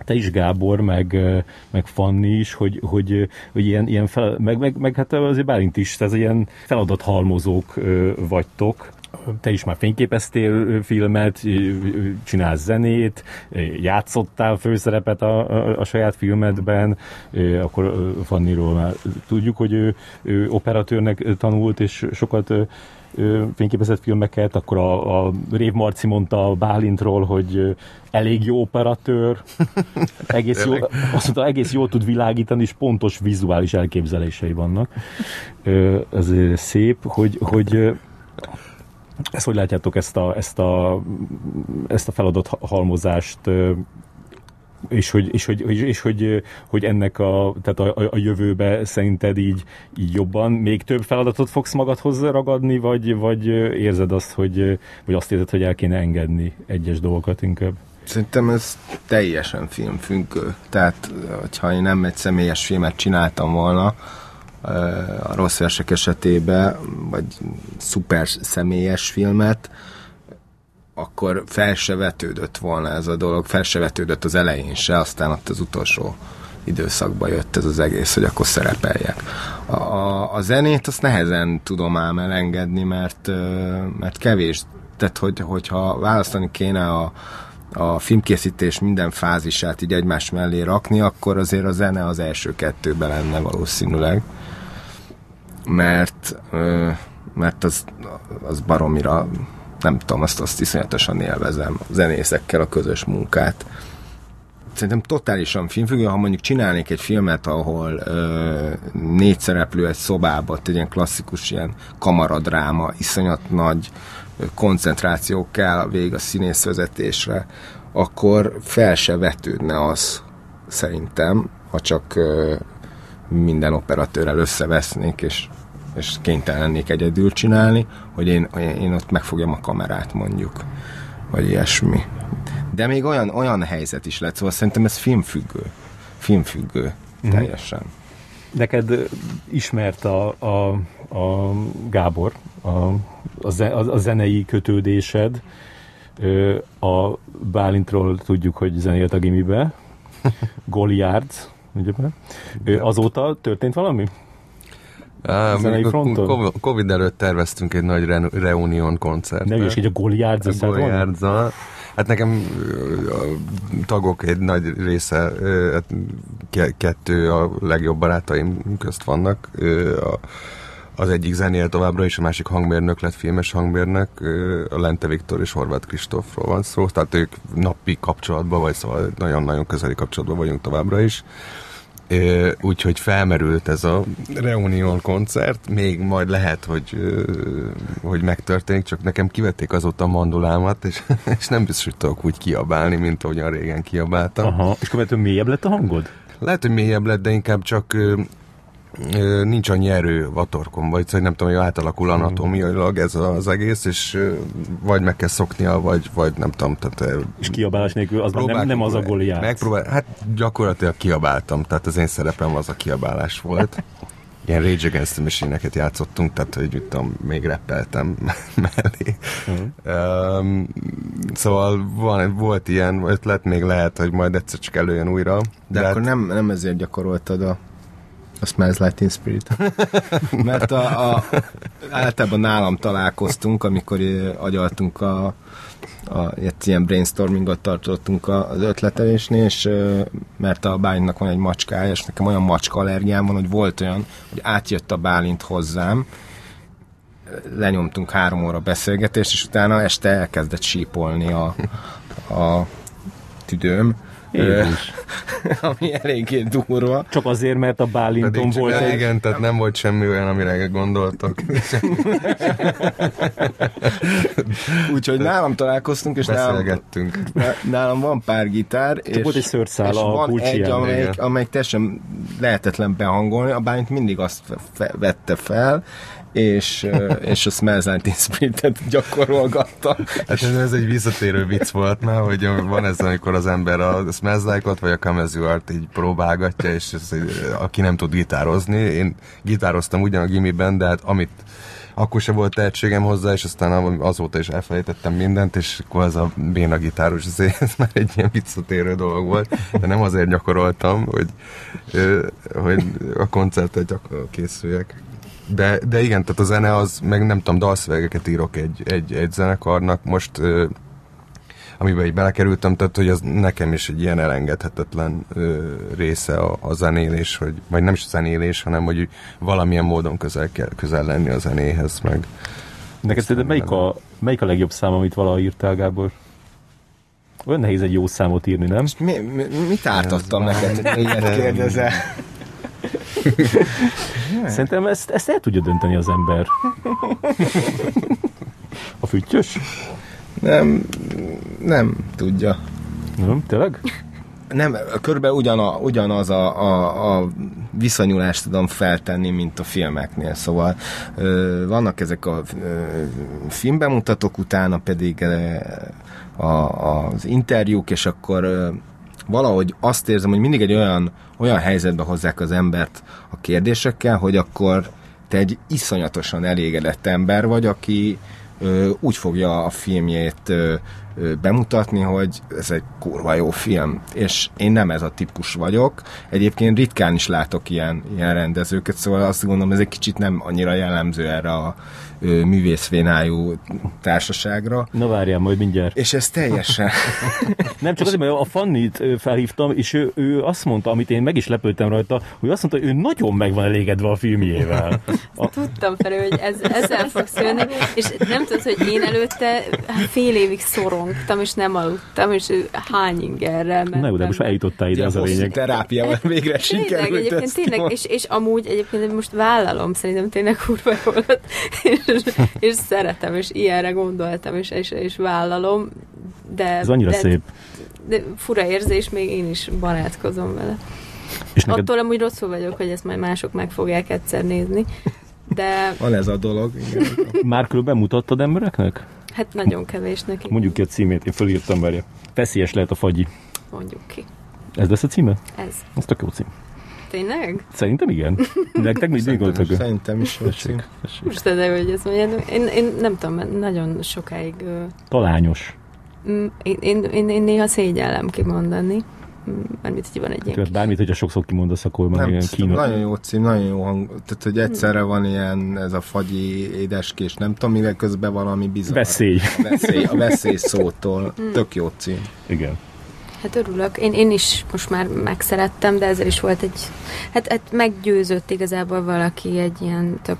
te is Gábor, meg, meg Fanni is, hogy, hogy, hogy ilyen, ilyen fel, meg, meg, meg hát azért Bálint is, ez ilyen feladathalmozók vagytok, te is már fényképeztél filmet, csinálsz zenét, játszottál főszerepet a, a, a saját filmedben, akkor Fanniról már tudjuk, hogy ő, ő operatőrnek tanult, és sokat fényképezett filmeket, akkor a, a Rév Marci mondta a Bálintról, hogy elég jó operatőr, [laughs] egész jó, azt mondta, egész jól tud világítani, és pontos vizuális elképzelései vannak. Ez szép, hogy, hogy ezt hogy látjátok ezt a, ezt a, ezt a feladat halmozást, és hogy, és hogy, és, és hogy, hogy ennek a, tehát a, a jövőbe szerinted így, így jobban még több feladatot fogsz magadhoz ragadni, vagy, vagy érzed azt, hogy, vagy azt érzed, hogy el kéne engedni egyes dolgokat inkább? Szerintem ez teljesen filmfüggő. Tehát, hogyha én nem egy személyes filmet csináltam volna, a rossz versek esetében, vagy szuper személyes filmet, akkor fel se vetődött volna ez a dolog, fel se vetődött az elején se, aztán ott az utolsó időszakban jött ez az egész, hogy akkor szerepeljek. A, a, a zenét azt nehezen tudom ám elengedni, mert, mert kevés, tehát hogy, hogyha választani kéne a, a filmkészítés minden fázisát így egymás mellé rakni, akkor azért a zene az első kettőben lenne valószínűleg mert, mert az, az baromira nem tudom, azt, azt iszonyatosan élvezem a zenészekkel a közös munkát. Szerintem totálisan filmfüggő, ha mondjuk csinálnék egy filmet, ahol ö, négy szereplő egy szobába, egy ilyen klasszikus ilyen kamaradráma, iszonyat nagy koncentráció kell a vég a színészvezetésre, akkor fel se vetődne az szerintem, ha csak ö, minden operatőrrel összevesznék, és és kénytelen lennék egyedül csinálni, hogy én, én ott megfogjam a kamerát mondjuk, vagy ilyesmi. De még olyan, olyan helyzet is lett, szóval szerintem ez filmfüggő. Filmfüggő, mm. teljesen. Neked ismert a, a, a Gábor, a, a, a zenei kötődésed. A Bálintról tudjuk, hogy zenélt a gimibe. [laughs] Goliard, ugye? Azóta történt valami? Uh, Covid előtt terveztünk egy nagy re- reunion koncertet. Ne és egy a Goliardza Goliardza. Hát nekem a tagok egy nagy része, hát kettő a legjobb barátaim közt vannak. Az egyik zenél továbbra is, a másik hangmérnök lett, filmes hangmérnök, a Lente Viktor és Horváth Kristófról van szó, tehát ők napi kapcsolatban, vagy szóval nagyon-nagyon közeli kapcsolatban vagyunk továbbra is. Úgyhogy felmerült ez a Reunion koncert, még majd lehet, hogy, hogy megtörténik, csak nekem kivették azóta a mandulámat, és, [laughs] és nem biztos, hogy tudok úgy kiabálni, mint ahogyan régen kiabáltam. Aha, és követően mélyebb lett a hangod? Lehet, hogy mélyebb lett, de inkább csak nincs annyi erő vatorkom, vagy szóval nem tudom, hogy átalakul anatómiailag ez az egész, és vagy meg kell szoknia, vagy, vagy nem tudom. Tehát, és kiabálás nélkül az nem, nem az a Goliath. Megpróbál, hát gyakorlatilag kiabáltam, tehát az én szerepem az a kiabálás volt. Ilyen Rage Against the Machine-eket játszottunk, tehát hogy mit tudom, még reppeltem [laughs] mellé. Uh-huh. Um, szóval van, volt ilyen ötlet, még lehet, hogy majd egyszer csak előjön újra. De, de akkor hát... nem, nem ezért gyakoroltad a a Smells Like Teen Spirit. [laughs] Mert a, a, általában nálam találkoztunk, amikor agyaltunk a, a ilyen brainstormingot tartottunk az ötletelésnél, és mert a Bálintnak van egy macskája, és nekem olyan macska allergiám van, hogy volt olyan, hogy átjött a Bálint hozzám, lenyomtunk három óra beszélgetést, és utána este elkezdett sípolni a, a tüdőm. [laughs] ami eléggé durva. Csak azért, mert a Bálinton volt egy... Igen, tehát nem volt semmi olyan, amire gondoltak. [laughs] Úgyhogy nálam találkoztunk, és nálam, nálam van pár gitár, Csak és, volt egy szőrszál és a van egy, amelyik, amelyik teljesen lehetetlen behangolni, a Bálint mindig azt vette fel, és, és a Smells Like Spirit-et gyakorolgatta. Hát ez, ez egy visszatérő vicc volt már, hogy van ez, amikor az ember a Smells Like-ot, vagy a Come As You így próbálgatja, és ez, aki nem tud gitározni, én gitároztam ugyan a gimiben, de hát amit akkor se volt tehetségem hozzá, és aztán azóta is elfelejtettem mindent, és akkor az a béna gitáros, ez, ez már egy ilyen visszatérő dolog volt, de nem azért gyakoroltam, hogy, hogy a koncertet gyakor készüljek. De, de igen, tehát a zene az, meg nem tudom, dalszövegeket írok egy, egy, egy zenekarnak, most ö, amiben így belekerültem, tehát hogy az nekem is egy ilyen elengedhetetlen ö, része a, a zenélés, hogy, vagy nem is zenélés, hanem hogy valamilyen módon közel, kell, közel lenni a zenéhez, meg Neked de melyik a, melyik a legjobb szám, amit valaha írtál, Gábor? Olyan nehéz egy jó számot írni, nem? mi, mi, mit ártottam neked, hogy ilyet kérdezel? [laughs] [laughs] Szerintem ezt, ezt el tudja dönteni az ember. A füttyös? Nem, nem tudja. Nem, tényleg? Nem, körülbelül ugyana, ugyanaz a, a, a viszonyulást tudom feltenni, mint a filmeknél. Szóval ö, vannak ezek a ö, filmbemutatók, utána pedig ö, a, az interjúk, és akkor ö, valahogy azt érzem, hogy mindig egy olyan, olyan helyzetbe hozzák az embert a kérdésekkel, hogy akkor te egy iszonyatosan elégedett ember vagy, aki ö, úgy fogja a filmjét ö, ö, bemutatni, hogy ez egy kurva jó film. És én nem ez a típus vagyok. Egyébként ritkán is látok ilyen, ilyen rendezőket, szóval azt gondolom, ez egy kicsit nem annyira jellemző erre a művészvénájú társaságra. Na várjál, majd mindjárt. És ez teljesen... [laughs] Nem csak azért, mert a Fannit felhívtam, és ő, ő azt mondta, amit én meg is lepődtem rajta, hogy azt mondta, hogy ő nagyon meg van elégedve a filmjével. A... Tudtam fel, hogy ez, ezzel fogsz jönni, és nem tudod, hogy én előtte fél évig szorongtam, és nem aludtam, és hány ingerrel mentem. Na jó, de most eljutottál ide, az a lényeg. terápiával végre sikerült. Tényleg, egyébként tényleg, és, és amúgy egyébként most vállalom, szerintem tényleg kurva volt, és és, [laughs] és szeretem, és ilyenre gondoltam, és, és, és vállalom, de... Ez annyira de, szép. De fura érzés, még én is barátkozom vele. És neked... Attól amúgy rosszul vagyok, hogy ezt majd mások meg fogják egyszer nézni, de... [laughs] Van ez a dolog, igen. Már különben mutattad embereknek? Hát nagyon kevésnek. Mondjuk ki a címét, én fölírtam, várja. Feszélyes lehet a fagyi. Mondjuk ki. Ez lesz a címe? Ez. Ez tök jó cím. Tényleg? Szerintem igen. Nektek mi szerintem, szerintem is tessék, Most de hogy ez mondja, én, én nem tudom, nagyon sokáig... Talányos. Mm, én, én, én, én néha szégyellem kimondani, Mármint, hogy van egy ilyen Tehát bármit, hogyha sokszor kimondasz, akkor már ilyen kínos. Nagyon jó cím, nagyon jó hang. Tehát, hogy egyszerre van ilyen, ez a fagyi édeskés, nem tudom, mire közben valami bizarr. Veszély. Veszély. A veszély [laughs] szótól. Tök jó cím. Igen. Hát örülök. Én, én is most már megszerettem, de ezzel is volt egy... Hát, hát meggyőzött igazából valaki egy ilyen tök,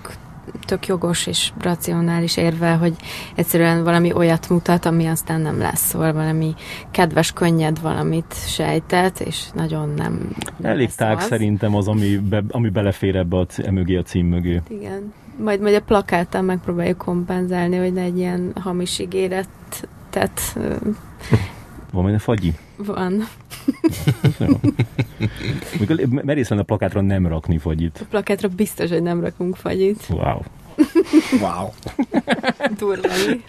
tök jogos és racionális érve, hogy egyszerűen valami olyat mutat, ami aztán nem lesz. Szóval valami kedves, könnyed valamit sejtett, és nagyon nem Elég tág az. szerintem az, ami, be, ami belefér ebbe a, c- mögé, a cím mögé. Igen. Majd, majd a plakáttal megpróbáljuk kompenzálni, hogy ne egy ilyen hamis ígéretet Van benne fagyi? van. [laughs] Mikor merész lenne a plakátra nem rakni fagyit. A plakátra biztos, hogy nem rakunk fagyit. Wow. [laughs] Wow.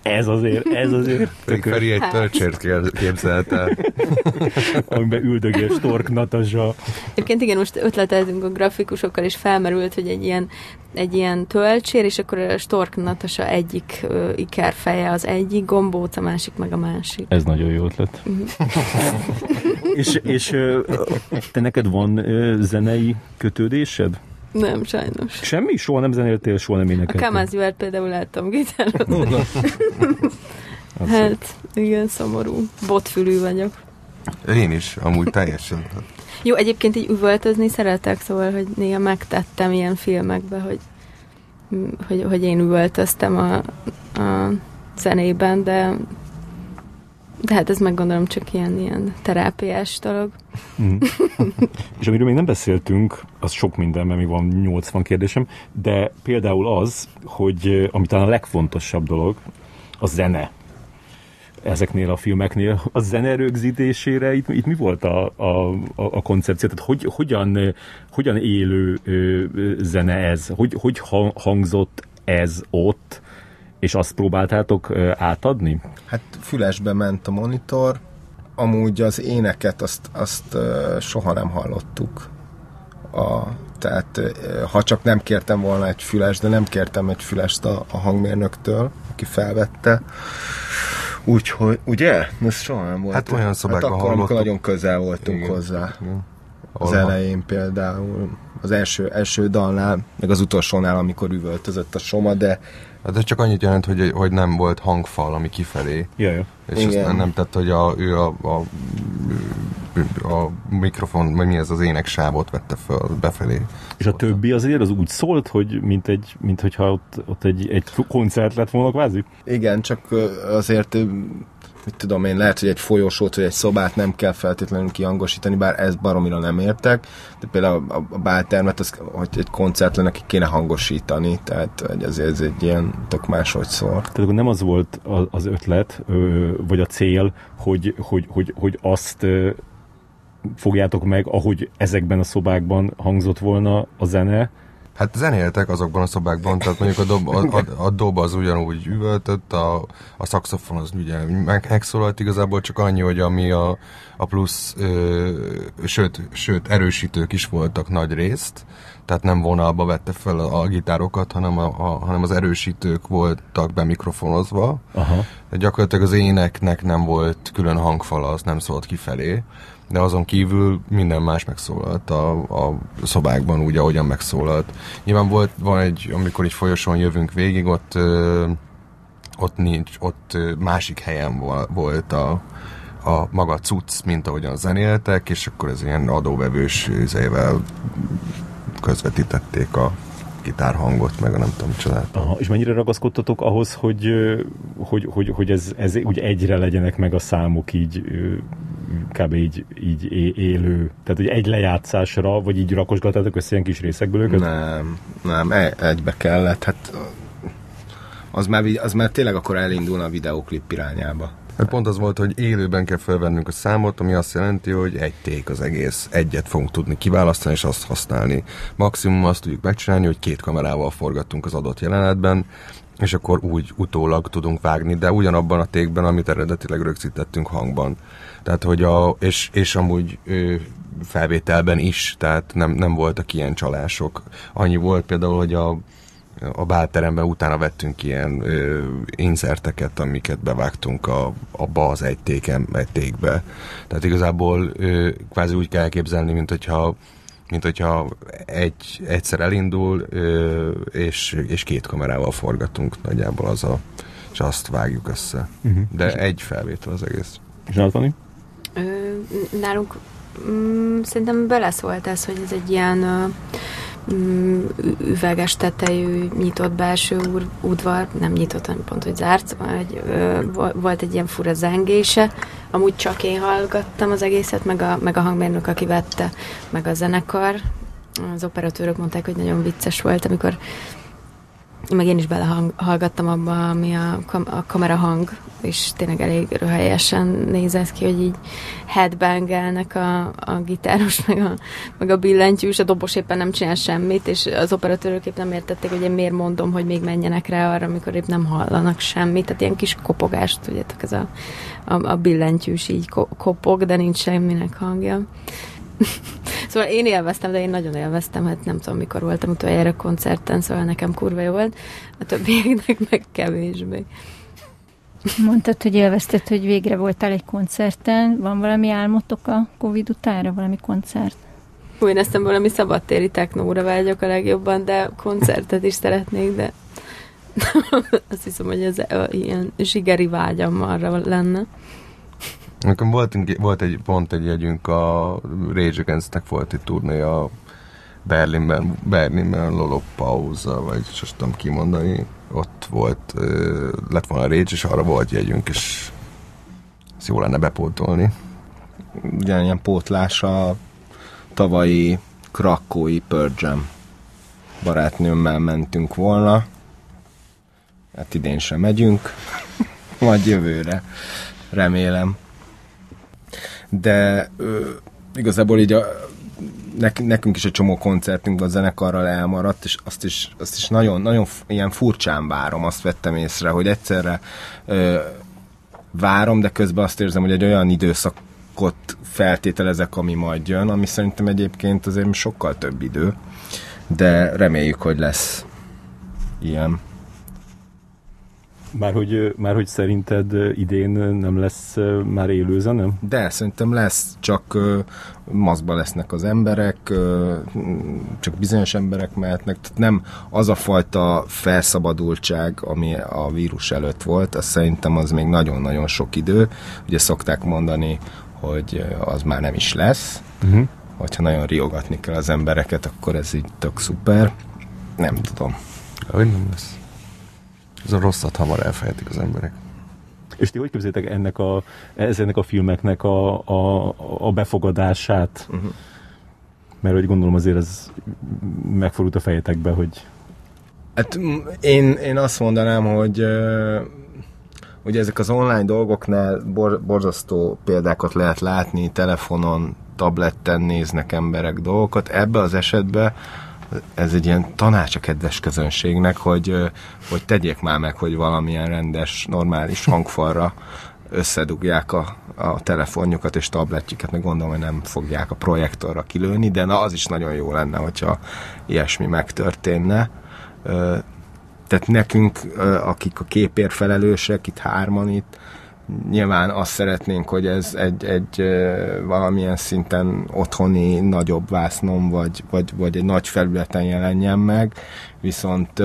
Ez azért, ez azért Pedig Feri egy Hát. tölcsért képzelt el. [laughs] amiben üldögél Stork Natasha. Egyébként igen, most ötleteltünk a grafikusokkal, és felmerült, hogy egy ilyen, egy ilyen töltsér, és akkor a Stork Natasha egyik ö, ikerfeje az egyik, gombóc a másik, meg a másik. Ez nagyon jó ötlet. [laughs] és, és ö, te neked van ö, zenei kötődésed? Nem, sajnos. Semmi? Soha nem zenéltél, soha nem A énekeltél? Kamázivel például láttam gitározni. Hát, igen, szomorú. Botfülű vagyok. Én is, amúgy teljesen. Jó, egyébként így üvöltözni szeretek, szóval, hogy néha megtettem ilyen filmekbe, hogy, hogy, hogy én üvöltöztem a, a zenében, de de hát ez meg gondolom csak ilyen, ilyen terápiás dolog. Mm. [laughs] És amiről még nem beszéltünk, az sok minden, mert még van 80 kérdésem, de például az, hogy ami talán a legfontosabb dolog, a zene ezeknél a filmeknél. A zene rögzítésére itt, itt mi volt a, a, a, koncepció? Tehát hogy, hogyan, hogyan élő ö, ö, zene ez? Hogy, hogy ha- hangzott ez ott, és azt próbáltátok átadni? Hát fülesbe ment a monitor, amúgy az éneket azt, azt soha nem hallottuk. A, tehát ha csak nem kértem volna egy füles, de nem kértem egy fülest a, a hangmérnöktől, aki felvette. Úgyhogy, ugye? Ez soha nem volt. Hát olyan szobákban hát akkor, amikor hallottuk. nagyon közel voltunk Igen. hozzá. Igen. Az elején például, az első, első dalnál, meg az utolsónál, amikor üvöltözött a Soma, de Hát ez csak annyit jelent, hogy, hogy nem volt hangfal, ami kifelé. Ja, ja. És Igen. azt nem, tett, hogy a, ő a, a, a mikrofon, vagy mi ez az éneksávot vette föl befelé. És a többi azért az úgy szólt, hogy mint egy, mint hogyha ott, ott egy, egy koncert lett volna kvázi? Igen, csak azért, mit tudom én, lehet, hogy egy folyosót vagy egy szobát nem kell feltétlenül kihangosítani, bár ezt baromira nem értek, de például a, a báltermet, az, hogy egy koncert lenne, neki kéne hangosítani, tehát hogy azért ez egy ilyen tök máshogy szól. Tehát akkor nem az volt az ötlet, vagy a cél, hogy, hogy, hogy, hogy azt fogjátok meg, ahogy ezekben a szobákban hangzott volna a zene, Hát zenéltek azokban a szobákban, tehát mondjuk a dob, a, a, a dob az ugyanúgy üvöltött, a, a szaxofon az ugye meg, megszólalt igazából, csak annyi, hogy ami a, a plusz, ö, sőt, sőt, erősítők is voltak nagy részt, tehát nem vonalba vette fel a, a gitárokat, hanem, a, a, hanem az erősítők voltak bemikrofonozva, Aha. de gyakorlatilag az éneknek nem volt külön hangfala, az nem szólt kifelé, de azon kívül minden más megszólalt a, a szobákban úgy, ahogyan megszólalt. Nyilván volt, van egy, amikor egy folyosón jövünk végig, ott, ö, ott nincs, ott másik helyen vo- volt a, a maga cucc, mint ahogyan zenéltek, és akkor ez ilyen adóvevős üzével közvetítették a gitárhangot, meg a nem tudom, csodát. Aha. És mennyire ragaszkodtatok ahhoz, hogy, hogy, hogy, hogy ez, ez úgy egyre legyenek meg a számok így kb. így, így élő, tehát hogy egy lejátszásra, vagy így rakosgatátok össze ilyen kis részekből őket? Nem, nem, e- egybe kellett, hát az már, az már tényleg akkor elindulna a videóklip irányába. Hát pont az volt, hogy élőben kell felvennünk a számot, ami azt jelenti, hogy egy ték az egész. Egyet fogunk tudni kiválasztani és azt használni. Maximum azt tudjuk megcsinálni, hogy két kamerával forgattunk az adott jelenetben, és akkor úgy utólag tudunk vágni, de ugyanabban a tékben, amit eredetileg rögzítettünk hangban. Tehát, hogy a, és, és amúgy ö, felvételben is, tehát nem, nem voltak ilyen csalások. Annyi volt például, hogy a a bálteremben utána vettünk ilyen ö, inserteket, amiket bevágtunk a, abba az egy, téken, egy tékbe. Tehát igazából ö, kvázi úgy kell elképzelni, mint hogyha mint hogyha egy, egyszer elindul, ö, és, és két kamerával forgatunk nagyjából az a, és azt vágjuk össze. Uh-huh. De egy felvétel az egész. És Antoni? Ö, nálunk mm, szerintem beleszólt ez, hogy ez egy ilyen mm, üveges tetejű, nyitott belső úr, udvar, nem nyitott, hanem pont, hogy zárt, szóval egy, ö, volt egy ilyen fura zengése, amúgy csak én hallgattam az egészet, meg a, meg a hangmérnök, aki vette, meg a zenekar. Az operatőrök mondták, hogy nagyon vicces volt, amikor meg én is belehallgattam abba, ami a, kam- a kamera hang, és tényleg elég röhelyesen nézett ki, hogy így headbangelnek a, a gitáros, [laughs] meg a, meg a billentyűs, a dobos éppen nem csinál semmit, és az operatőrök épp nem értették, hogy én miért mondom, hogy még menjenek rá arra, amikor épp nem hallanak semmit, tehát ilyen kis kopogást, tudjátok, ez a, a, a billentyűs így ko- kopog, de nincs semminek hangja. [laughs] szóval én élveztem, de én nagyon élveztem, hát nem tudom, mikor voltam utoljára koncerten, szóval nekem kurva jó volt, a többieknek [laughs] meg kevésbé. Mondtad, hogy élvezted, hogy végre voltál egy koncerten. Van valami álmotok a Covid utára, valami koncert? Hú, én ezt valami szabadtéri technóra vágyok a legjobban, de koncertet is szeretnék, de [laughs] azt hiszem, hogy ez ilyen zsigeri vágyam arra lenne. Nekem volt, volt egy, pont egy jegyünk a Rage Against-nek volt egy turné a Berlinben, Berlinben Lollapalooza, vagy most tudom kimondani, ott volt, lett volna a Rage, és arra volt jegyünk, és ezt jó lenne bepótolni. Ugyanilyen pótlás a tavalyi krakói Pearl barátnőmmel mentünk volna. Hát idén sem megyünk, [laughs] majd jövőre, remélem de ö, igazából így a, nek, nekünk is egy csomó koncertünk a zenekarral elmaradt, és azt is, azt is nagyon, nagyon ilyen furcsán várom, azt vettem észre, hogy egyszerre ö, várom, de közben azt érzem, hogy egy olyan időszakot feltételezek, ami majd jön, ami szerintem egyébként azért sokkal több idő, de reméljük, hogy lesz ilyen. Már hogy, már hogy szerinted idén nem lesz már élő zenem? De, szerintem lesz, csak maszkba lesznek az emberek, csak bizonyos emberek mehetnek, tehát nem az a fajta felszabadultság, ami a vírus előtt volt, az szerintem az még nagyon-nagyon sok idő. Ugye szokták mondani, hogy az már nem is lesz, uh-huh. hogyha nagyon riogatni kell az embereket, akkor ez így tök szuper. Nem tudom. Hogy nem lesz. Ez a rosszat hamar elfelejtik az emberek. És ti hogy képzétek ennek a, ennek a filmeknek a, a, a befogadását? Uh-huh. Mert hogy gondolom azért ez megfordult a fejetekbe, hogy... Hát én, én azt mondanám, hogy hogy ezek az online dolgoknál bor, borzasztó példákat lehet látni, telefonon, tableten néznek emberek dolgokat. Ebbe az esetben ez egy ilyen tanács a kedves közönségnek, hogy, hogy tegyék már meg, hogy valamilyen rendes, normális hangfalra összedugják a, a telefonjukat és tabletjüket, meg gondolom, hogy nem fogják a projektorra kilőni, de na az is nagyon jó lenne, hogyha ilyesmi megtörténne. Tehát nekünk, akik a képért felelősek, itt hárman itt, nyilván azt szeretnénk, hogy ez egy, egy valamilyen szinten otthoni nagyobb vásznom, vagy, vagy, vagy egy nagy felületen jelenjen meg, viszont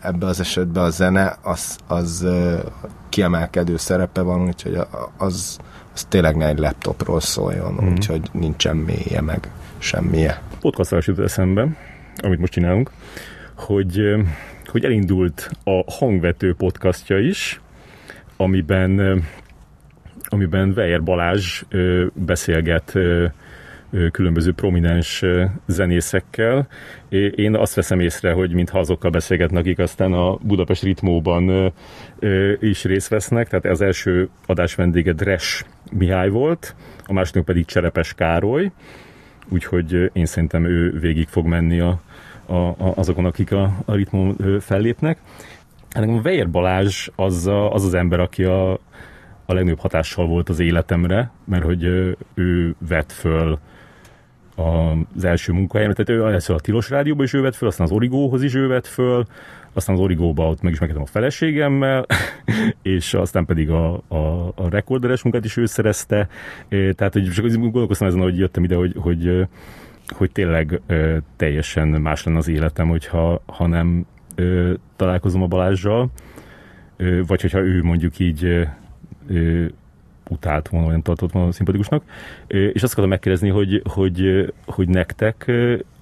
ebbe az esetben a zene az, az kiemelkedő szerepe van, úgyhogy az, az tényleg ne egy laptopról szóljon, mm. úgyhogy nincsen mélye meg semmije. Podcastról jut eszembe, amit most csinálunk, hogy, hogy elindult a hangvető podcastja is, amiben, amiben Weyer Balázs beszélget különböző prominens zenészekkel. Én azt veszem észre, hogy mintha azokkal beszélgetnek, akik aztán a Budapest ritmóban is részt vesznek. Tehát az első adás vendége Dres Mihály volt, a második pedig Cserepes Károly, úgyhogy én szerintem ő végig fog menni a, a, a, azokon, akik a, a ritmon fellépnek. Hát nekem Weyer Balázs az, a, az az ember, aki a, a legnagyobb hatással volt az életemre, mert hogy ő vett föl az első munkahelyen, tehát ő először a Tilos Rádióba is ő vett föl, aztán az Origóhoz is ő vett föl, aztán az Origóba ott megismerkedtem a feleségemmel, [laughs] és aztán pedig a, a, a rekorderes munkát is ő szerezte, tehát hogy csak gondolkoztam ezen, hogy jöttem ide, hogy, hogy, hogy tényleg teljesen más lenne az életem, hogyha ha nem találkozom a Balázsjal, vagy hogyha ő mondjuk így utált volna, olyan tartott volna szimpatikusnak. És azt akartam megkérdezni, hogy, hogy, hogy nektek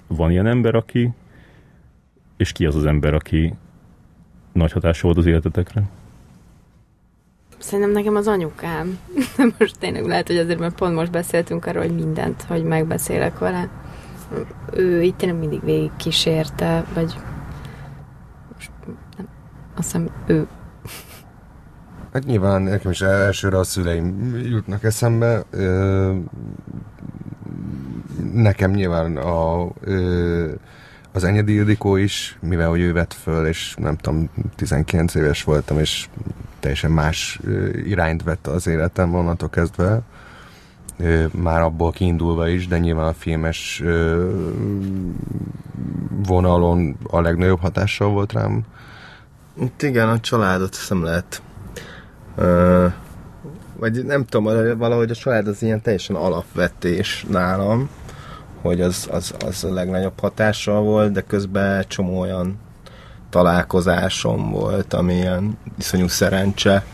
van ilyen ember, aki, és ki az az ember, aki nagy hatása volt az életetekre? Szerintem nekem az anyukám. [laughs] Most tényleg lehet, hogy azért, mert pont most beszéltünk arról, hogy mindent, hogy megbeszélek vele. Ő itt tényleg mindig végig kísérte, vagy nem, azt hiszem ő Hát nyilván nekem is elsőre a szüleim jutnak eszembe. Nekem nyilván a, az Enyedi Ildikó is, mivel hogy ő vett föl, és nem tudom, 19 éves voltam, és teljesen más irányt vett az életem onnantól kezdve. Már abból kiindulva is, de nyilván a filmes vonalon a legnagyobb hatással volt rám. Itt igen, a családot hiszem lehet. Uh, vagy nem tudom, valahogy a család az ilyen teljesen alapvetés nálam, hogy az, az, az a legnagyobb hatással volt, de közben csomó olyan találkozásom volt, ami ilyen iszonyú szerencse,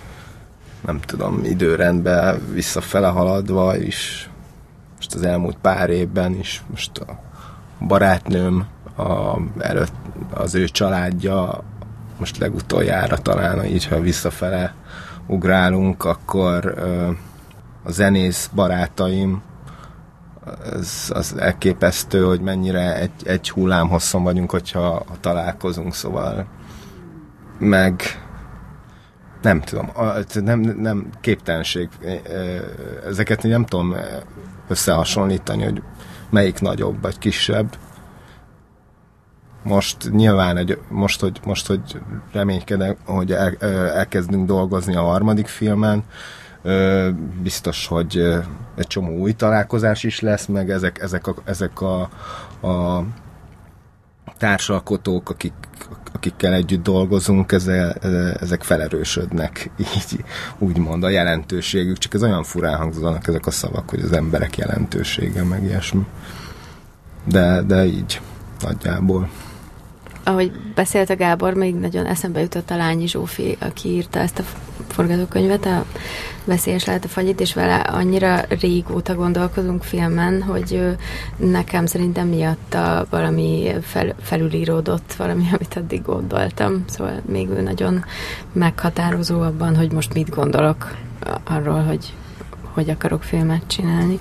nem tudom, időrendben visszafele haladva is, most az elmúlt pár évben is, most a barátnőm a, előtt, az ő családja, most legutoljára talán így, ha visszafele ugrálunk, akkor a zenész barátaim, az, az elképesztő, hogy mennyire egy, egy hullám vagyunk, hogyha ha találkozunk, szóval meg nem tudom, nem, nem képtelenség. Ezeket nem tudom összehasonlítani, hogy melyik nagyobb vagy kisebb most nyilván egy, most, hogy, most, hogy reménykedem, hogy el, elkezdünk dolgozni a harmadik filmen, biztos, hogy egy csomó új találkozás is lesz, meg ezek, ezek, a, ezek a, a társalkotók, akik, akikkel együtt dolgozunk, ezek, ezek felerősödnek, [laughs] így úgymond a jelentőségük, csak ez olyan furán hangzanak ezek a szavak, hogy az emberek jelentősége, meg ilyesmi. De, de így nagyjából ahogy beszélt a Gábor, még nagyon eszembe jutott a Lányi Zsófi, aki írta ezt a forgatókönyvet, a Veszélyes lehet a fagyit, és vele annyira régóta gondolkozunk filmen, hogy nekem szerintem miatta valami fel, felülíródott, valami, [laughs] amit addig gondoltam. Szóval még ő nagyon meghatározó abban, hogy most mit gondolok arról, hogy hogy akarok filmet csinálni.